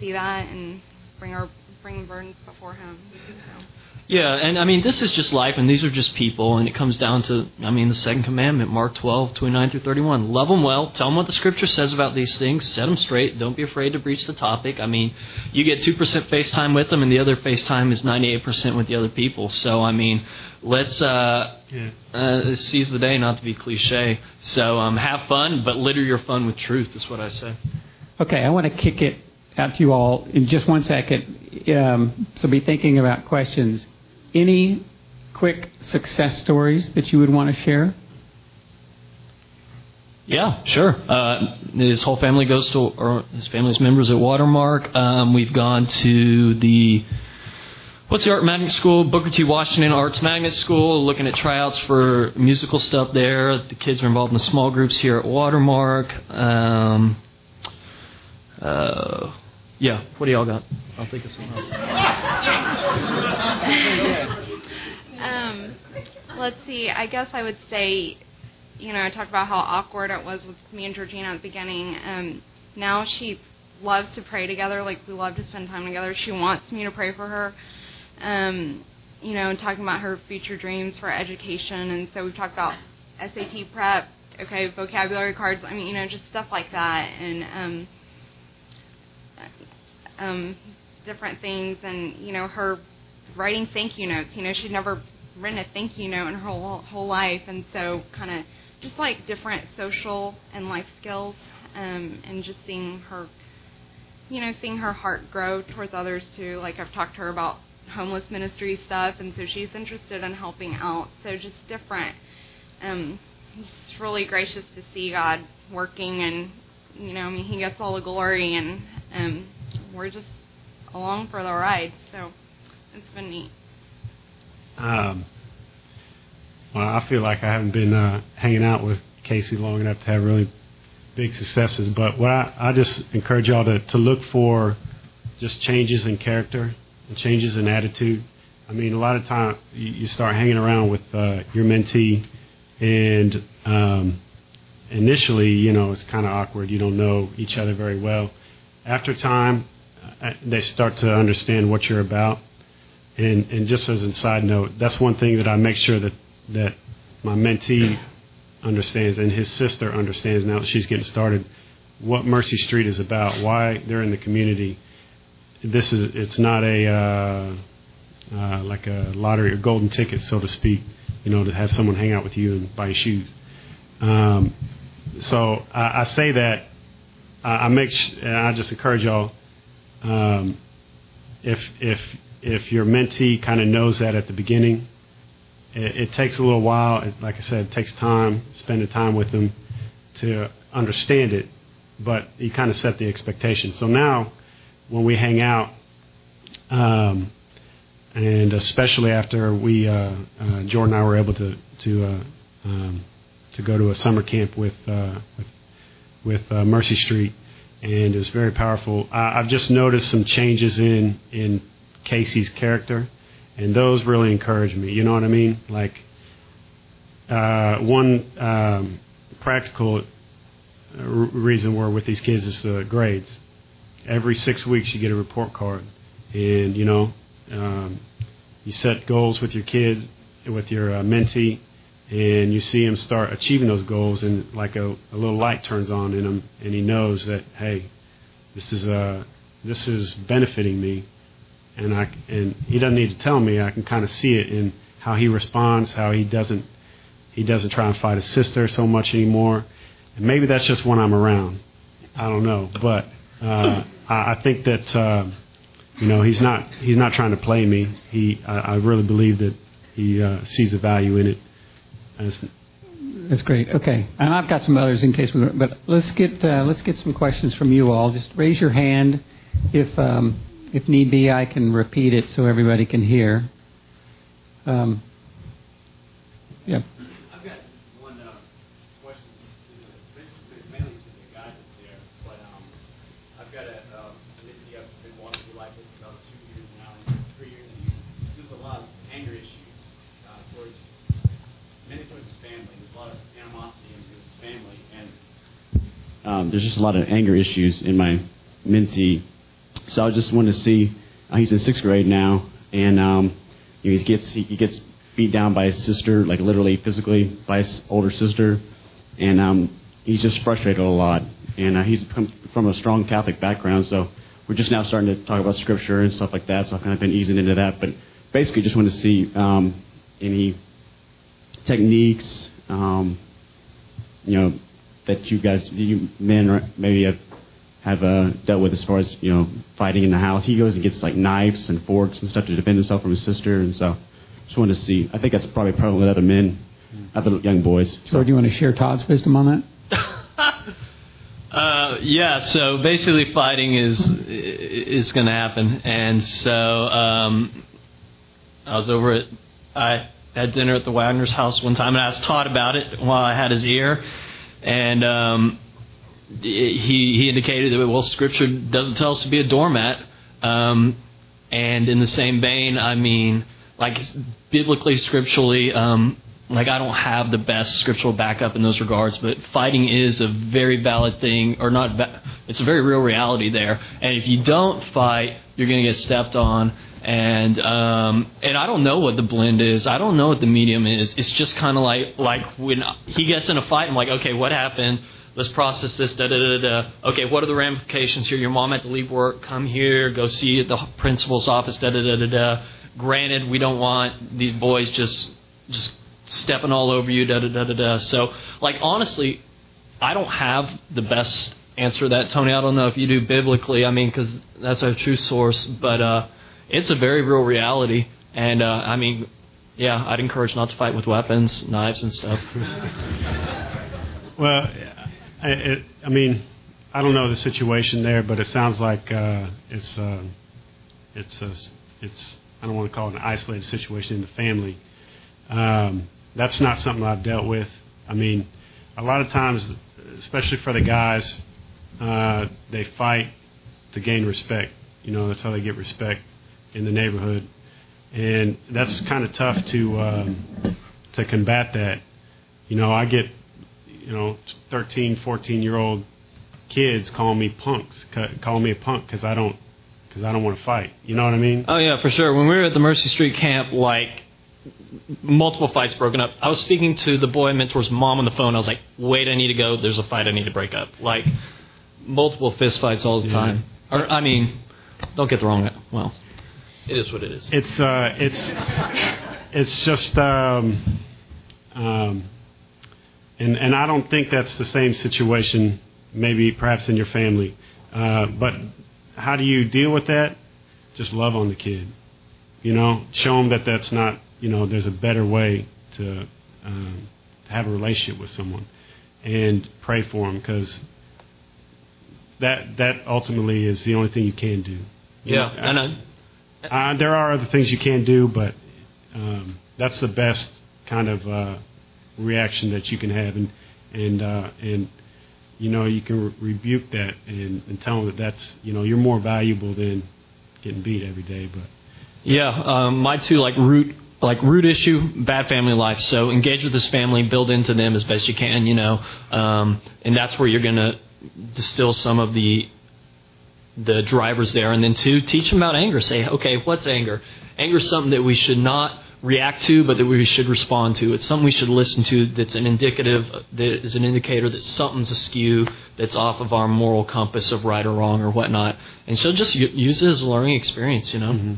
see that and bring our bring burdens before Him. So.
Yeah, and I mean, this is just life, and these are just people, and it comes down to, I mean, the second commandment, Mark 12, 29 through 31. Love them well, tell them what the scripture says about these things, set them straight, don't be afraid to breach the topic. I mean, you get 2% FaceTime with them, and the other FaceTime is 98% with the other people. So, I mean, let's uh,
Yeah.
uh, seize the day, not to be cliche. So, um, have fun, but litter your fun with truth, is what I say.
Okay, I want to kick it out to you all in just one second. Um, so be thinking about questions. Any quick success stories that you would want to share?
Yeah, sure. Uh, his whole family goes to, or his family's members at Watermark. Um, we've gone to the, what's the art magnet school? Booker T. Washington Arts Magnet School, looking at tryouts for musical stuff there. The kids are involved in the small groups here at Watermark. Um, uh, yeah, what do y'all got? I'll think of something else. <laughs>
um, let's see. I guess I would say, you know, I talked about how awkward it was with me and Georgina at the beginning. Um, now she loves to pray together. Like we love to spend time together. She wants me to pray for her. Um, you know, talking about her future dreams for education, and so we've talked about SAT prep. Okay, vocabulary cards. I mean, you know, just stuff like that, and um, um, different things, and you know, her writing thank you notes. You know, she'd never written a thank you note in her whole whole life, and so kind of just like different social and life skills, um, and just seeing her, you know, seeing her heart grow towards others too. Like I've talked to her about homeless ministry stuff, and so she's interested in helping out. So just different. Um, it's really gracious to see God working, and you know, I mean, He gets all the glory, and um, we're just along for the ride. So it's been neat.
Um, well, I feel like I haven't been uh, hanging out with Casey long enough to have really big successes. But what I, I just encourage y'all to, to look for just changes in character and changes in attitude. I mean, a lot of time you, you start hanging around with uh, your mentee, and um, initially, you know, it's kind of awkward. You don't know each other very well. After time, they start to understand what you're about. And, and just as a side note, that's one thing that I make sure that, that my mentee understands and his sister understands now that she's getting started what Mercy Street is about, why they're in the community. This is it's not a uh, uh, like a lottery or golden ticket, so to speak. You know, to have someone hang out with you and buy shoes. Um, so I, I say that I, I make sh- and I just encourage y'all. Um, if if if your mentee kind of knows that at the beginning, it, it takes a little while. It, like I said, it takes time, spending time with them to understand it. But you kind of set the expectation. So now, when we hang out, um, and especially after we, uh, uh, Jordan and I were able to to uh, um, to go to a summer camp with uh, with, with uh, Mercy Street, and it was very powerful. I, I've just noticed some changes in in Casey's character, and those really encourage me. You know what I mean? Like uh, one um, practical uh, r- reason we're with these kids is the grades. Every six weeks, you get a report card, and you know, um, you set goals with your kids, with your uh, mentee, and you see him start achieving those goals, and like a, a little light turns on in him, and he knows that hey, this is uh, this is benefiting me, and I and he doesn't need to tell me. I can kind of see it in how he responds, how he doesn't he doesn't try and fight his sister so much anymore, and maybe that's just when I'm around. I don't know, but uh, I, I think that uh, you know he's not he's not trying to play me. He I, I really believe that he uh, sees the value in it.
That's great. Okay, and I've got some others in case we. But let's get uh, let's get some questions from you all. Just raise your hand if um, if need be, I can repeat it so everybody can hear. Um, yeah.
I've got one uh, question. Basically, mainly to the guy that's there, but um, I've got a uh, Nikki I've been wanting to like it for about two years now, and three years, and he's there's a lot of anger issues uh, towards mainly towards his family. There's a lot of animosity in his family, and um, there's just a lot of anger issues in my mentee. So I just wanted to see. Uh, he's in sixth grade now, and um, he gets he, he gets beat down by his sister, like literally physically by his older sister, and um, he's just frustrated a lot. And uh, he's come from a strong Catholic background, so we're just now starting to talk about scripture and stuff like that. So I've kind of been easing into that, but basically just wanted to see um, any techniques, um, you know, that you guys, you men maybe have have uh, dealt with as far as you know fighting in the house. He goes and gets like knives and forks and stuff to defend himself from his sister, and so just wanted to see. I think that's probably prevalent with other men, other young boys.
So, do you want to share Todd's wisdom on that? <laughs>
Uh, yeah, so basically fighting is is going to happen, and so um, I was over at I had dinner at the Wagner's house one time, and I asked Todd about it while I had his ear, and um, he he indicated that well, Scripture doesn't tell us to be a doormat, um, and in the same vein, I mean, like biblically, scripturally, um, like I don't have the best scriptural backup in those regards, but fighting is a very valid thing, or not. It's a very real reality there. And if you don't fight, you're going to get stepped on. And um, and I don't know what the blend is. I don't know what the medium is. It's just kind of like like when he gets in a fight, I'm like, okay, what happened? Let's process this. Da da da da. Okay, what are the ramifications here? Your mom had to leave work. Come here. Go see the principal's office. Da da da da da. Granted, we don't want these boys just just stepping all over you, da da da da da. So, like honestly, I don't have the best answer to that, Tony. I don't know if you do biblically. I mean, because that's our true source, but uh, it's a very real reality. And uh, I mean, yeah, I'd encourage not to fight with weapons, knives, and stuff.
Well, I, it, I mean, I don't know the situation there, but it sounds like uh, it's uh, it's a, it's I don't want to call it an isolated situation in the family. Um, that's not something I've dealt with. I mean, a lot of times, especially for the guys, uh, they fight to gain respect. You know, that's how they get respect in the neighborhood, and that's kind of tough to um, to combat that. You know, I get you know 13, 14 year old kids calling me punks, calling me a punk because I don't because I don't want to fight. You know what I mean?
Oh yeah, for sure. When we were at the Mercy Street camp, like multiple fights broken up. I was speaking to the boy mentor's mom on the phone. I was like, "Wait, I need to go. There's a fight I need to break up." Like multiple fist fights all the
Yeah.
time. Or I mean, don't get the wrong. Well, it is what it is.
It's uh, it's it's just um, um, and and I don't think that's the same situation. Maybe perhaps in your family, uh, but how do you deal with that? Just love on the kid. You know, show him that that's not. You know, there's a better way to, um, to have a relationship with someone, and pray for them because that that ultimately is the only thing you can do. You
yeah,
know,
and I,
uh, there are other things you can do, but um, that's the best kind of uh, reaction that you can have, and and uh, and you know you can re- rebuke that and, and tell them that that's you know you're more valuable than getting beat every day. But
Yeah, um, my two like root like root issue, bad family life. So engage with this family, build into them as best you can, you know, um, and that's where you're gonna distill some of the the drivers there. And then two, teach them about anger. Say, okay, what's anger? Anger is something that we should not react to, but that we should respond to. It's something we should listen to. That's an indicative, that is an indicator that something's askew, that's off of our moral compass of right or wrong or whatnot. And so just use it as a learning experience, you know.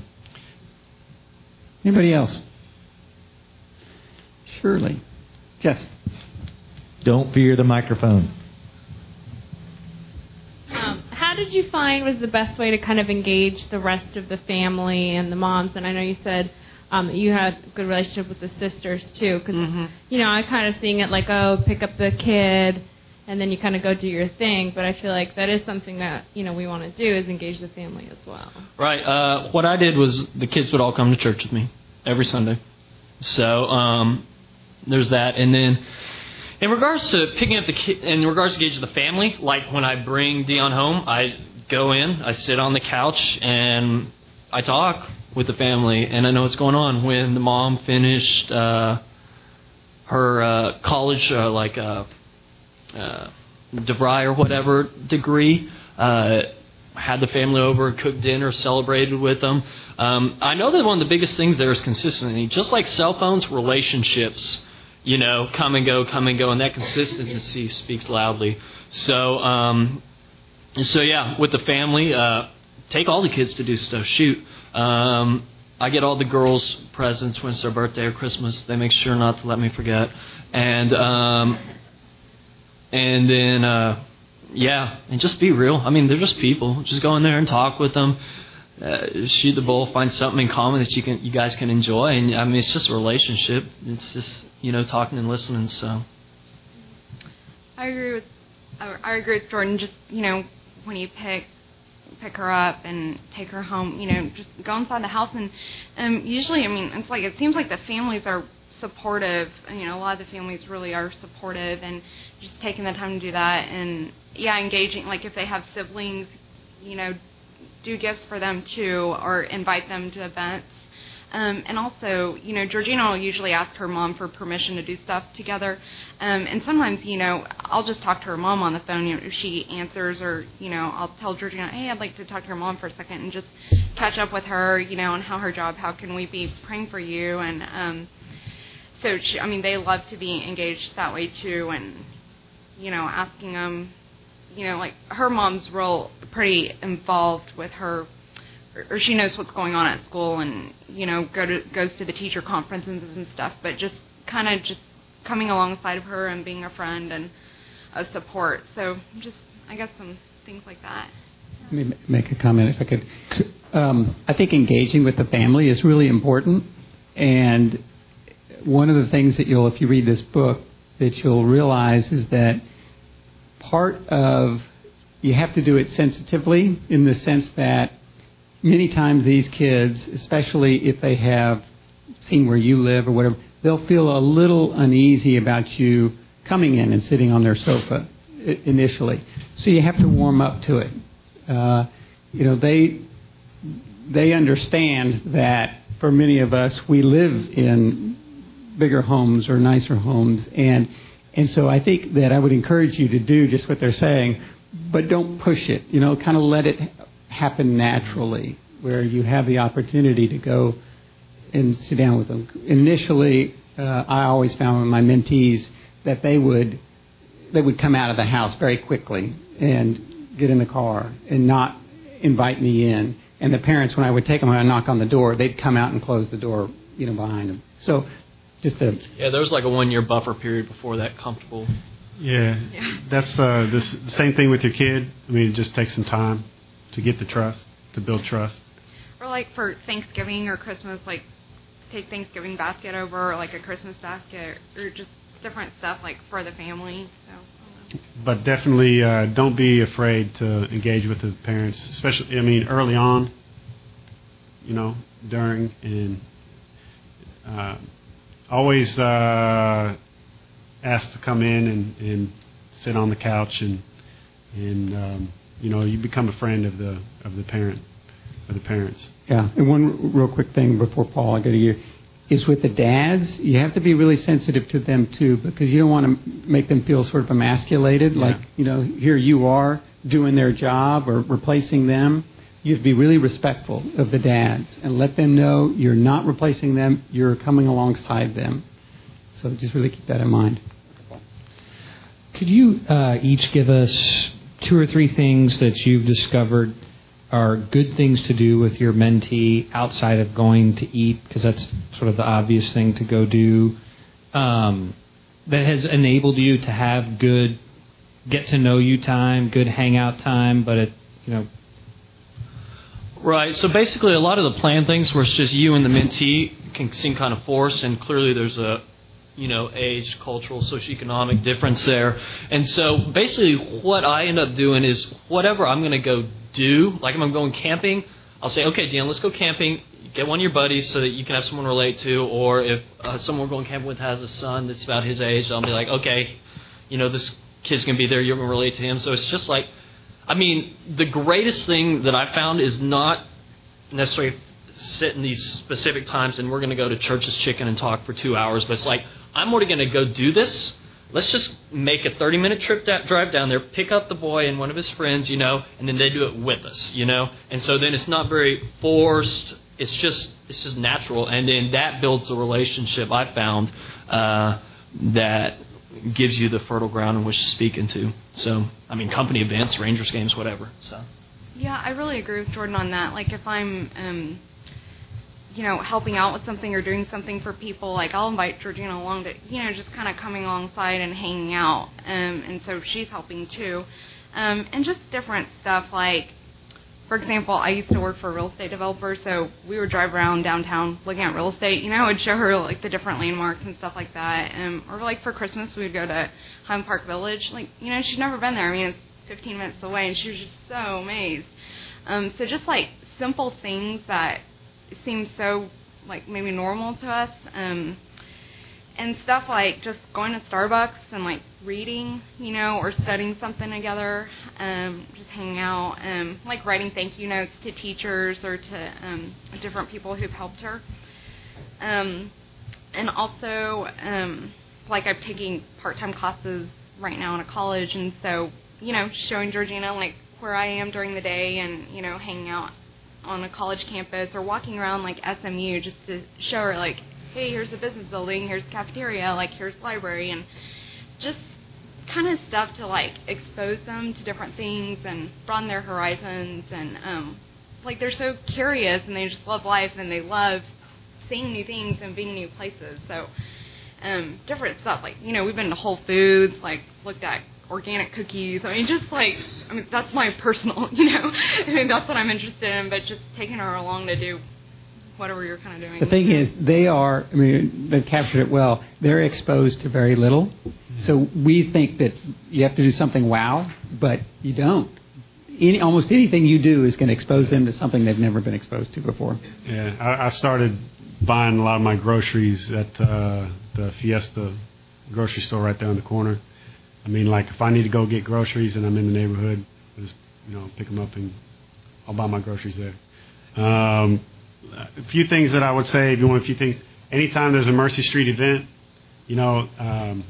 Anybody else? Surely. Yes.
Don't fear the microphone.
Um, how did you find was the best way to kind of engage the rest of the family and the moms? And I know you said um, that you had a good relationship with the sisters too, because you know I kind of seeing it like, oh, pick up the kid, and then you kind of go do your thing. But I feel like that is something that you know we want to do is engage the family as well.
Right. Uh, what I did was the kids would all come to church with me every Sunday. So um, there's that, and then in regards to picking up the kid, in regards to engaging the family, like when I bring Dion home, I go in, I sit on the couch, and I talk with the family, and I know what's going on. When the mom finished uh, her uh, college, uh, like uh, uh, DeVry or whatever degree, uh, had the family over, cooked dinner, celebrated with them. Um, I know that one of the biggest things there is consistency. Just like cell phones, relationships, you know, come and go, come and go, and that consistency speaks loudly. So, um, so yeah, with the family, uh, take all the kids to do stuff. Shoot. Um, I get all the girls presents when it's their birthday or Christmas. They make sure not to let me forget. And um, and then uh, yeah, and just be real. I mean, they're just people. Just go in there and talk with them. Uh, shoot the bull, find something in common that you can, you guys can enjoy, and I mean, it's just a relationship. It's just you know talking and listening. So.
I agree with I agree with Jordan. Just you know, when you pick pick her up and take her home, you know, just go inside the house and um usually I mean it's like it seems like the families are supportive. You know, a lot of the families really are supportive and just taking the time to do that and yeah, engaging like if they have siblings, you know, do gifts for them too or invite them to events um, and also, you know, Georgina will usually ask her mom for permission to do stuff together. Um, and sometimes, you know, I'll just talk to her mom on the phone. You know, if she answers, or you know, I'll tell Georgina, hey, I'd like to talk to your mom for a second and just catch up with her, you know, on how her job, how can we be praying for you, and um, so she, I mean, they love to be engaged that way too, and you know, asking them, you know, like her mom's real pretty involved with her or she knows what's going on at school and you know go to goes to the teacher conferences and stuff but just kind of just coming alongside of her and being a friend and a support. So just i guess some things like that.
Let me make a comment if i could. Um, i think engaging with the family is really important and one of the things that you'll if you read this book that you'll realize is that part of you have to do it sensitively in the sense that many times these kids, especially if they have seen where you live or whatever, they'll feel a little uneasy about you coming in and sitting on their sofa initially. So you have to warm up to it. Uh, you know, they they understand that for many of us, we live in bigger homes or nicer homes, and and so I think that I would encourage you to do just what they're saying, but don't push it. You know, kind of let it happen naturally, where you have the opportunity to go and sit down with them. Initially, uh, I always found with my mentees that they would they would come out of the house very quickly and get in the car and not invite me in. And the parents, when I would take them, would knock on the door, they'd come out and close the door, you know, behind them. So, just a
yeah, there was like a one year buffer period before that comfortable.
Yeah, yeah. that's uh, this, the same thing with your kid. I mean, it just takes some time to get the trust, to build trust.
Or like for Thanksgiving or Christmas, like take Thanksgiving basket over, or like a Christmas basket, or just different stuff like for the family. So.
But definitely, uh, don't be afraid to engage with the parents, especially. I mean, early on. You know, during and uh, always uh, ask to come in and, and sit on the couch and and um, you know you become a friend of the of the parent of the parents.
Yeah, and one real quick thing before Paul, I go to you, is with the dads. You have to be really sensitive to them too, because you don't want to make them feel sort of emasculated. Yeah. Like you know, here you are doing their job or replacing them. You have to be really respectful of the dads and let them know you're not replacing them. You're coming alongside them. So just really keep that in mind.
Could you uh, each give us two or three things that you've discovered are good things to do with your mentee outside of going to eat, because that's sort of the obvious thing to go do, um, that has enabled you to have good get to know you time, good hangout time, but it, you know.
Right. So basically, a lot of the plan things where it's just you and the mentee can seem kind of forced, and clearly there's a you know, age, cultural, socioeconomic difference there. And so basically, what I end up doing is whatever I'm going to go do, like if I'm going camping, I'll say, okay, Dan, let's go camping. Get one of your buddies so that you can have someone to relate to. Or if uh, someone we're going camping with has a son that's about his age, I'll be like, okay, you know, this kid's going to be there. You're going to relate to him. So it's just like, I mean, the greatest thing that I found is not necessarily sit in these specific times and we're going to go to Church's Chicken and talk for two hours, but it's like, I'm already going to go do this. Let's just make a 30 minute trip da- drive down there, pick up the boy and one of his friends, you know, and then they do it with us, you know. And so then it's not very forced. It's just it's just natural, and then that builds a relationship. I found uh, that gives you the fertile ground in which to speak into. So I mean, company events, Rangers games, whatever. So.
Yeah, I really agree with Jordan on that. Like if I'm um you know, helping out with something or doing something for people, like I'll invite Georgina along to, you know, just kind of coming alongside and hanging out. Um, and so she's helping too. Um, and just different stuff like, for example, I used to work for a real estate developer, so we would drive around downtown looking at real estate. You know, I would show her like the different landmarks and stuff like that. Um, or like for Christmas, we would go to Highland Park Village. Like, you know, she'd never been there. I mean, it's 15 minutes away, and she was just so amazed. Um, so just like simple things that seem so like maybe normal to us. Um, and stuff like just going to Starbucks and like reading, you know, or studying something together, um, just hanging out, um, like writing thank you notes to teachers or to um, different people who've helped her. Um, and also, um, like I'm taking part-time classes right now in a college, and so you know, showing Georgina like where I am during the day, and you know, hanging out on a college campus or walking around like SMU just to show her like, hey, here's the business building, here's cafeteria, like here's library, and just kind of stuff to like expose them to different things and broaden their horizons and um like they're so curious and they just love life and they love seeing new things and being new places so um different stuff like you know we've been to whole foods like looked at organic cookies. I mean, just like, I mean, that's my personal, <laughs> you know, I mean, that's what I'm interested in, but just taking her along to do whatever you're kind of doing.
The thing is, they are, I mean, they've captured it well. They're exposed to very little. So we think that you have to do something wow, but you don't. Any, almost anything you do is going to expose them to something they've never been exposed to before.
Yeah, I, I started buying a lot of my groceries at uh, the Fiesta grocery store right there on the corner. I mean, like if I need to go get groceries and I'm in the neighborhood, I just you know pick them up and I'll buy my groceries there. Um, a few things that I would say, if you want a few things, anytime there's a Mercy Street event, you know, um,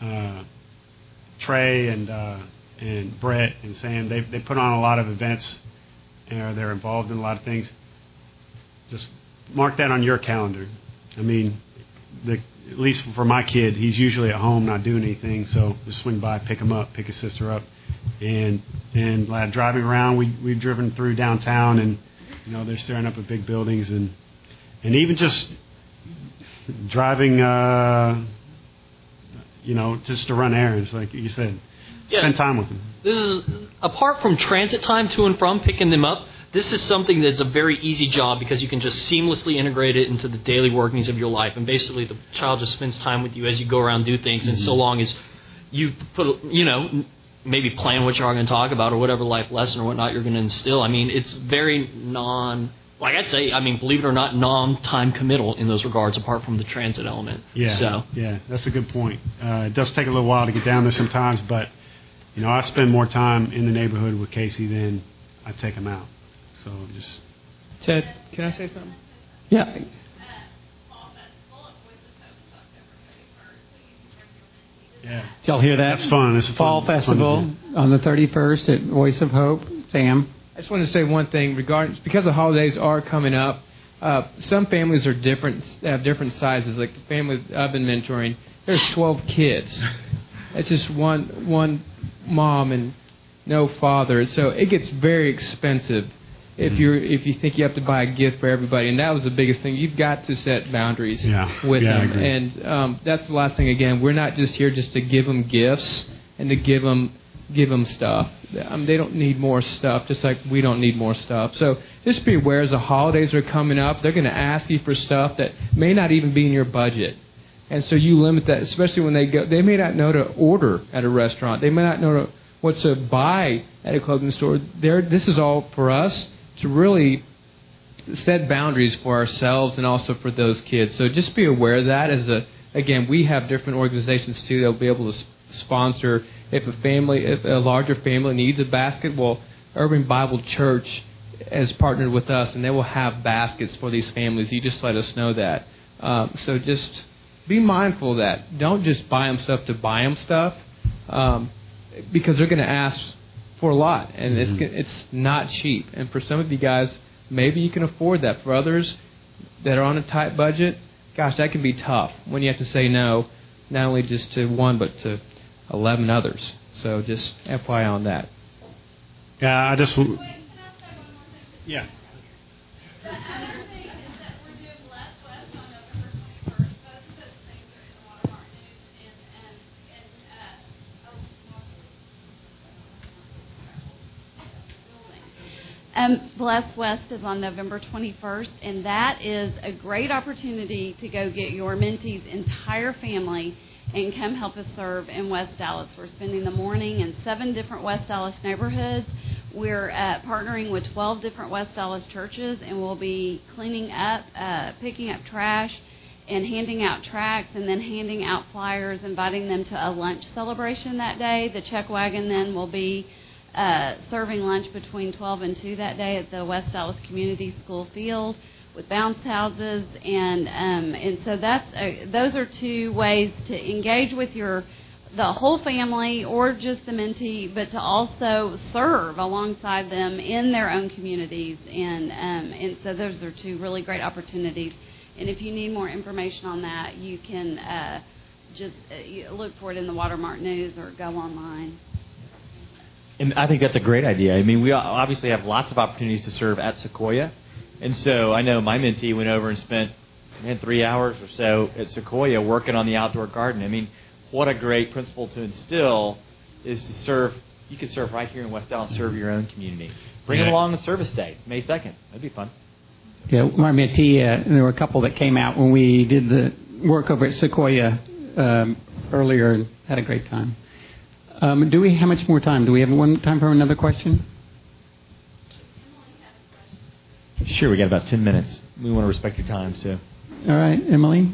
uh, Trey and uh, and Brett and Sam, they they put on a lot of events, and they're involved in a lot of things. Just mark that on your calendar. I mean, the at least for my kid, he's usually at home not doing anything. So just swing by, pick him up, pick his sister up, and and uh, driving around, we we've driven through downtown, and you know they're staring up at big buildings, and and even just driving, uh, you know, just to run errands, like you said,
Yeah.
spend time with them.
This is apart from transit time to and from picking them up. This is something that's a very easy job because you can just seamlessly integrate it into the daily workings of your life, and basically the child just spends time with you as you go around and do things. And so long as you put, you know, maybe plan what you're going to talk about or whatever life lesson or whatnot you're going to instill. I mean, it's very non. Like I'd say, I mean, believe it or not, non-time committal in those regards, apart from the transit element.
Yeah,
So
yeah, that's a good point. Uh, it does take a little while to get down there sometimes, but you know, I spend more time in the neighborhood with Casey than I take him out. So just
Ted, can I say something?
Yeah.
Yeah,
Did y'all hear that?
That's fun. It's a
Fall
fun- fun
festival
event.
on the 31st at Voice of Hope. Sam.
I just wanted to say one thing regarding because the holidays are coming up. Uh, some families are different, have different sizes. Like the family I've been mentoring, there's 12 kids. <laughs> It's just one one mom and no father. So it gets very expensive if
Mm-hmm.
you're if you think you have to buy a gift for everybody. And that was the biggest thing. You've got to set boundaries
Yeah.
with
Yeah,
them. And um, that's the last thing. Again, we're not just here just to give them gifts and to give them give them stuff. Um, they don't need more stuff, just like we don't need more stuff. So just be aware as the holidays are coming up, they're going to ask you for stuff that may not even be in your budget. And so you limit that, especially when they go. They may not know to order at a restaurant. They may not know to, what to buy at a clothing store. There, this is all for us to really set boundaries for ourselves and also for those kids. So just be aware of that. As a again, we have different organizations too that'll be able to sponsor if a family, if a larger family needs a basket. Well, Urban Bible Church has partnered with us, and they will have baskets for these families. You just let us know that. Um, so just be mindful of that. Don't just buy them stuff to buy them stuff, um, because they're going to ask for a lot, and mm-hmm. it's it's not cheap. And for some of you guys, maybe you can afford that. For others that are on a tight budget, gosh, that can be tough when you have to say no, not only just to one but to eleven others. So just FYI on that.
Yeah, I just. Yeah.
Bless West is on November 21st, and that is a great opportunity to go get your mentee's entire family and come help us serve in West Dallas. We're spending the morning in seven different West Dallas neighborhoods. We're uh, partnering with 12 different West Dallas churches, and we'll be cleaning up, uh, picking up trash, and handing out tracts, and then handing out flyers, inviting them to a lunch celebration that day. The check wagon then will be serving lunch between 12 and 2 that day at the West Dallas Community School field with bounce houses, and um, and so that's uh, those are two ways to engage with your the whole family or just the mentee, but to also serve alongside them in their own communities, and um, and so those are two really great opportunities. And if you need more information on that, you can uh, just uh, look for it in the Watermark News or go online.
And I think that's a great idea. I mean, we obviously have lots of opportunities to serve at Sequoia. And so I know my mentee went over and spent man, three hours or so at Sequoia working on the outdoor garden. I mean, what a great principle to instill is to serve. You could serve right here in West Dallas, serve your own community. Bring yeah. them along the service day, May 2nd. That'd be fun.
Yeah, my mentee, uh, there were a couple that came out when we did the work over at Sequoia um, earlier and had a great time. Um, do we? How much more time? Do we have one time for another question?
Sure, we got about ten minutes. We want to respect your time, so.
All right, Emily.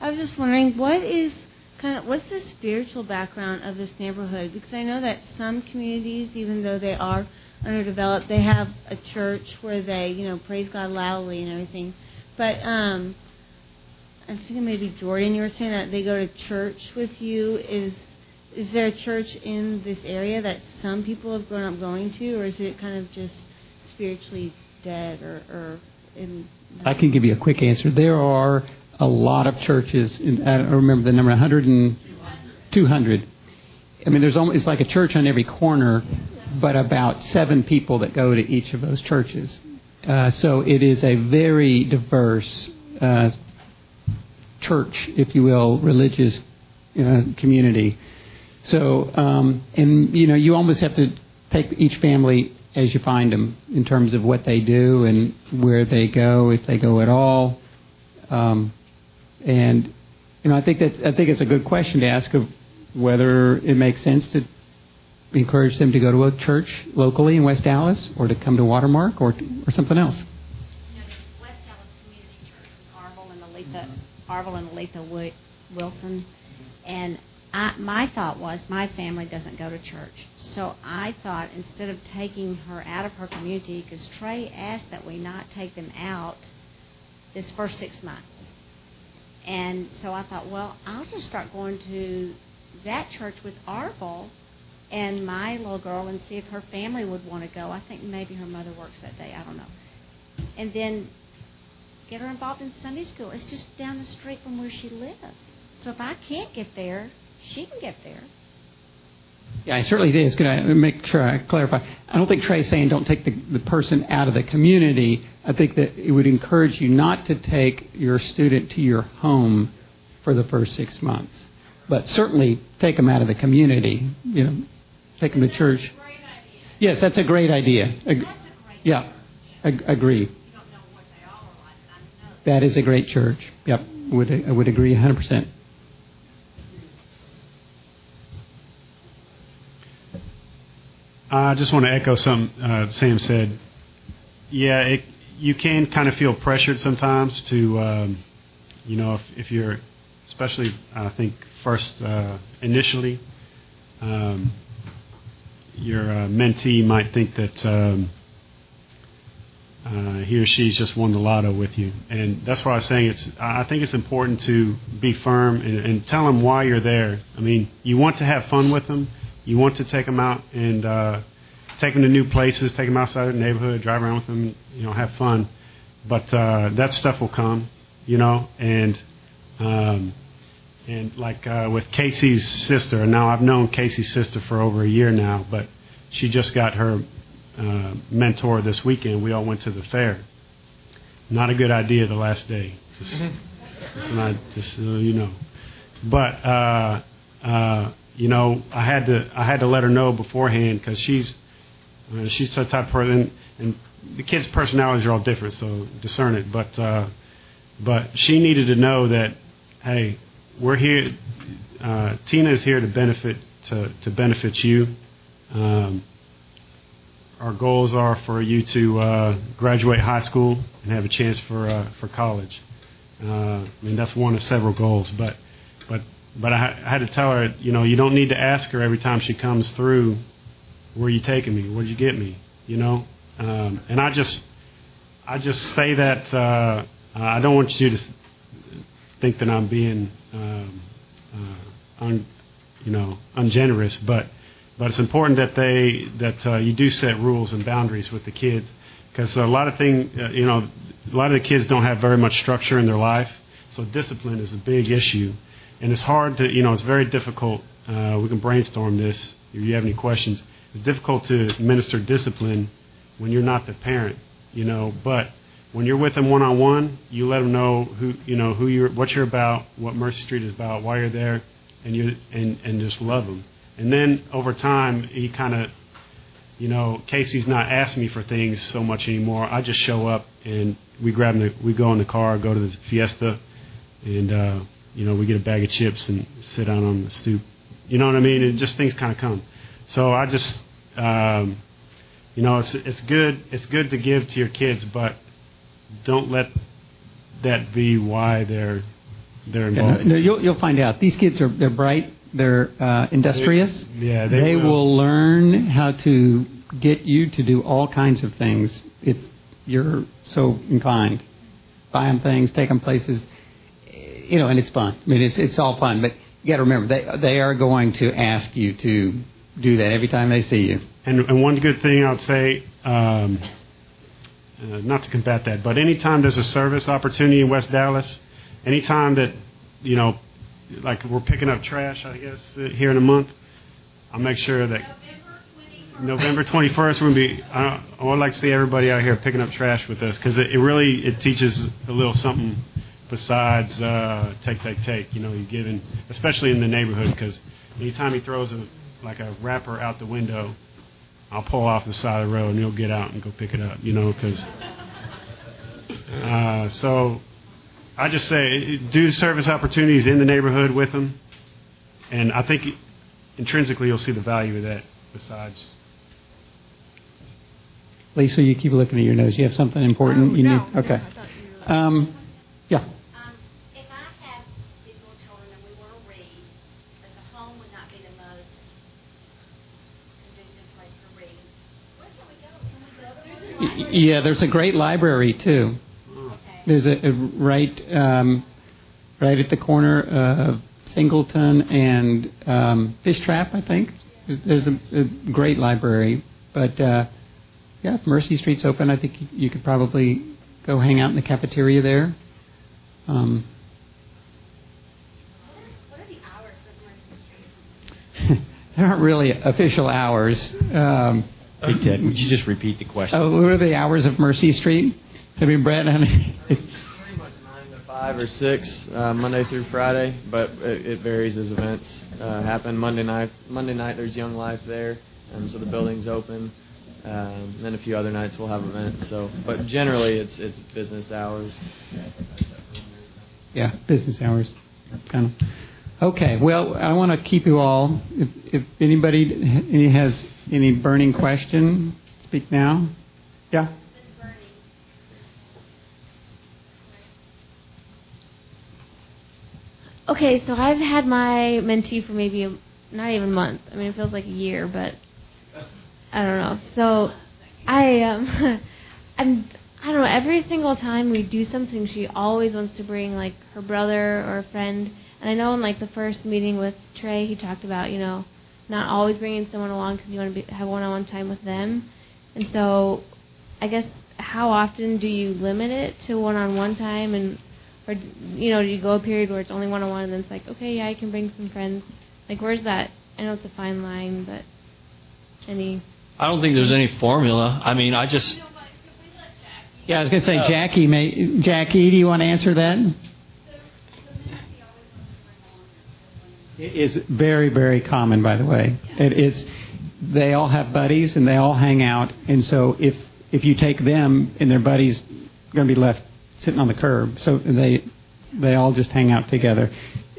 I was just wondering what is kind of what's the spiritual background of this neighborhood? Because I know that some communities, even though they are underdeveloped, they have a church where they, you know, praise God loudly and everything. But um, I think maybe Jordan, you were saying that they go to church with you. Is is there a church in this area that some people have grown up going to, or is it kind of just spiritually dead, or, or in?
I can give you a quick answer. There are a lot of churches. In, I don't remember the number, 100 and 200. I mean, there's almost it's like a church on every corner, but about seven people that go to each of those churches. Uh, so it is a very diverse uh, church, if you will, religious uh, community. So, um, and you know, you almost have to take each family as you find them in terms of what they do and where they go, if they go at all. Um, and you know, I think that I think it's a good question to ask of whether it makes sense to encourage them to go to a church locally in West Dallas or to come to Watermark or, or something else?
West Dallas Community Church and Aletha, Arvil and Aletha Wilson. And I, my thought was my family doesn't go to church. So I thought instead of taking her out of her community, because Trey asked that we not take them out this first six months. And so I thought, well, I'll just start going to that church with Arvil and my little girl and see if her family would want to go. I think maybe her mother works that day. I don't know. And then get her involved in Sunday school. It's just down the street from where she lives. So if I can't get there, she can get there.
Yeah, I certainly is. Can I make sure I clarify? I don't think Trey's saying don't take the, the person out of the community. I think that it would encourage you not to take your student to your home for the first six months, but certainly take them out of the community. You know, take them to church. Yes, that's a great idea.
That's a great
Yeah, ag- agree. That is a great church. Yep, would I would agree 100 percent.
I just want to echo something uh, Sam said. Yeah, it, you can kind of feel pressured sometimes to, um, you know, if, if you're, especially I think first uh, initially, um, your uh, mentee might think that um, uh, he or she's just won the lotto with you, and that's why I was saying it's. I think it's important to be firm and, and tell them why you're there. I mean, you want to have fun with them you want to take them out and uh, take them to new places, take them outside of the neighborhood, drive around with them, you know, have fun. But uh, that stuff will come, you know, and um, and like uh, with Casey's sister. Now I've known Casey's sister for over a year now, but she just got her uh, mentor this weekend. We all went to the fair. Not a good idea the last day. Just, just not, just so you know. But uh, uh, you know, I had to I had to let her know beforehand because she's uh, she's the type of person, and the kids' personalities are all different, so discern it. But uh, but she needed to know that hey, we're here. Uh, Tina is here to benefit to to benefit you. Um, our goals are for you to uh, graduate high school and have a chance for uh, for college. Uh, I mean that's one of several goals, but but but I, I had to tell her, you know, you don't need to ask her every time she comes through, where are you taking me? Where'd you get me? You know, um, and I just, I just say that uh, I don't want you to think that I'm being, um, uh, un, you know, ungenerous, but but it's important that they that uh, you do set rules and boundaries with the kids because a lot of thing, uh, you know, a lot of the kids don't have very much structure in their life, so discipline is a big issue and it's hard to, you know, it's very difficult. Uh, we can brainstorm this if you have any questions. It's difficult to administer discipline when you're not the parent, you know, but when you're with them one on one, you let them know who, you know, who you're, what you're about, what Mercy Street is about, why you're there, and you, and, and just love them. And then over time, he kind of, you know, Casey's not asking me for things so much anymore. I just show up and we grab the, we go in the car, go to the Fiesta, and, uh, you know, we get a bag of chips and sit down on the stoop. You know what I mean? And just things kind of come. So I just, um, you know, it's it's good it's good to give to your kids, but don't let that be why they're they're involved.
Yeah, no, you'll you'll find out. These kids are they're bright. They're uh, industrious.
They, yeah, they,
they
will.
will learn how to get you to do all kinds of things if you're so inclined. Buy them things, take them places you know, and it's fun. I mean, it's it's all fun, but you got to remember they they are going to ask you to do that every time they see you.
And and one good thing I'll say, um, uh, not to combat that, but anytime there's a service opportunity in West Dallas, anytime that you know, like we're picking up trash, I guess uh, here in a month, I'll make sure that. November 21st, we're gonna be. I, I would like to see everybody out here picking up trash with us because it, it really it teaches a little something besides uh, take, take, take. You know, you're giving, especially in the neighborhood, because anytime he throws a like a wrapper out the window, I'll pull off the side of the road and he'll get out and go pick it up. You know, because uh, so I just say do service opportunities in the neighborhood with them, and I think intrinsically you'll see the value of that. Besides.
Lisa, you keep looking at your nose. You have something important
oh,
you
no,
need? Okay.
No,
um, yeah. Yeah, there's a great library too. There's a, a right um, right at the corner of Singleton and um, Fish Trap, I think. There's a, a great library, but uh, yeah, if Mercy Street's open, I think you could probably go hang out in the cafeteria there. Um, <laughs> there aren't really official hours. Um,
Hey, Ted, would you just repeat the question?
Oh, what are the hours of Mercy Street? I mean, Brad, I mean,
pretty much nine to five or six, uh, Monday through Friday, but it, it varies as events uh, happen. Monday night, Monday night, there's Young Life there, um, so the building's open. Um, and then a few other nights we'll have events. So, but generally it's it's business hours.
Yeah, business hours, kind of. Okay, well, I want to keep you all. If, if anybody has any burning question, speak now. Yeah.
Okay, so I've had my mentee for maybe a, not even a month. I mean, it feels like a year, but I don't know. So I um, <laughs> I'm I don't know. Every single time we do something, she always wants to bring like her brother or a friend. And I know in like the first meeting with Trey, he talked about you know not always bringing someone along because you want to be, have one-on-one time with them. And so, I guess how often do you limit it to one-on-one time, and or you know do you go a period where it's only one-on-one and then it's like okay yeah I can bring some friends. Like where's that? I know it's a fine line, but any.
I don't think there's any formula. I mean, I just.
Yeah, I was going to say, uh, Jackie. May, Jackie, do you want to answer that? It is very, very common, by the way. It is. They all have buddies and they all hang out, and so if if you take them and their buddies, going to be left sitting on the curb. So they they all just hang out together.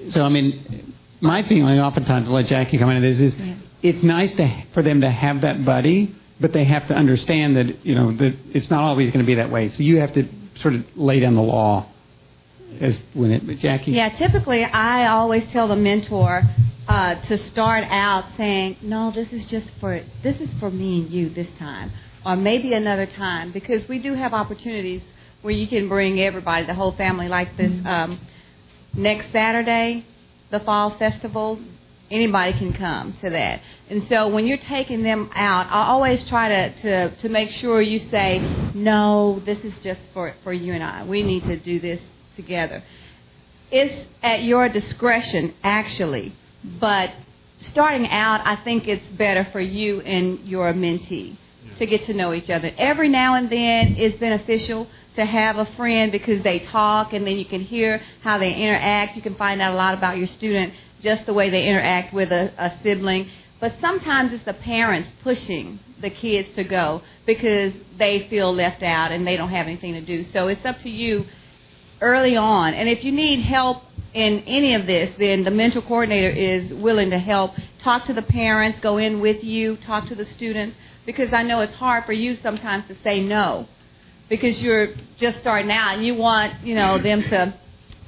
So I mean, my feeling, oftentimes, to let Jackie come into this is, it's nice to for them to have that buddy, but they have to understand that you know that it's not always going to be that way. So you have to sort of lay down the law as when it. Jackie.
Yeah, typically I always tell the mentor uh, to start out saying, "No, this is just for this is for me and you this time, or maybe another time," because we do have opportunities where you can bring everybody, the whole family, like this um, next Saturday, the fall festival. Anybody can come to that, and so when you're taking them out, I always try to, to to make sure you say, "No, this is just for for you and I. We need to do this together." It's at your discretion, actually, but starting out, I think it's better for you and your mentee to get to know each other. Every now and then it's beneficial to have a friend because they talk and then you can hear how they interact. You can find out a lot about your student just the way they interact with a, a sibling. But sometimes it's the parents pushing the kids to go because they feel left out and they don't have anything to do. So it's up to you early on. And if you need help in any of this, then the mental coordinator is willing to help. Talk to the parents, go in with you, talk to the students, because I know it's hard for you sometimes to say no because you're just starting out and you want, you know, them to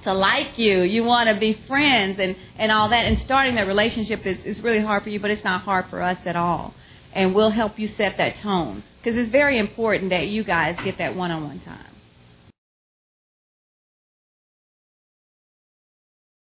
to like you. You want to be friends and and all that. And starting that relationship is is really hard for you, but it's not hard for us at all. And we'll help you set that tone because it's very important that you guys get that one-on-one time.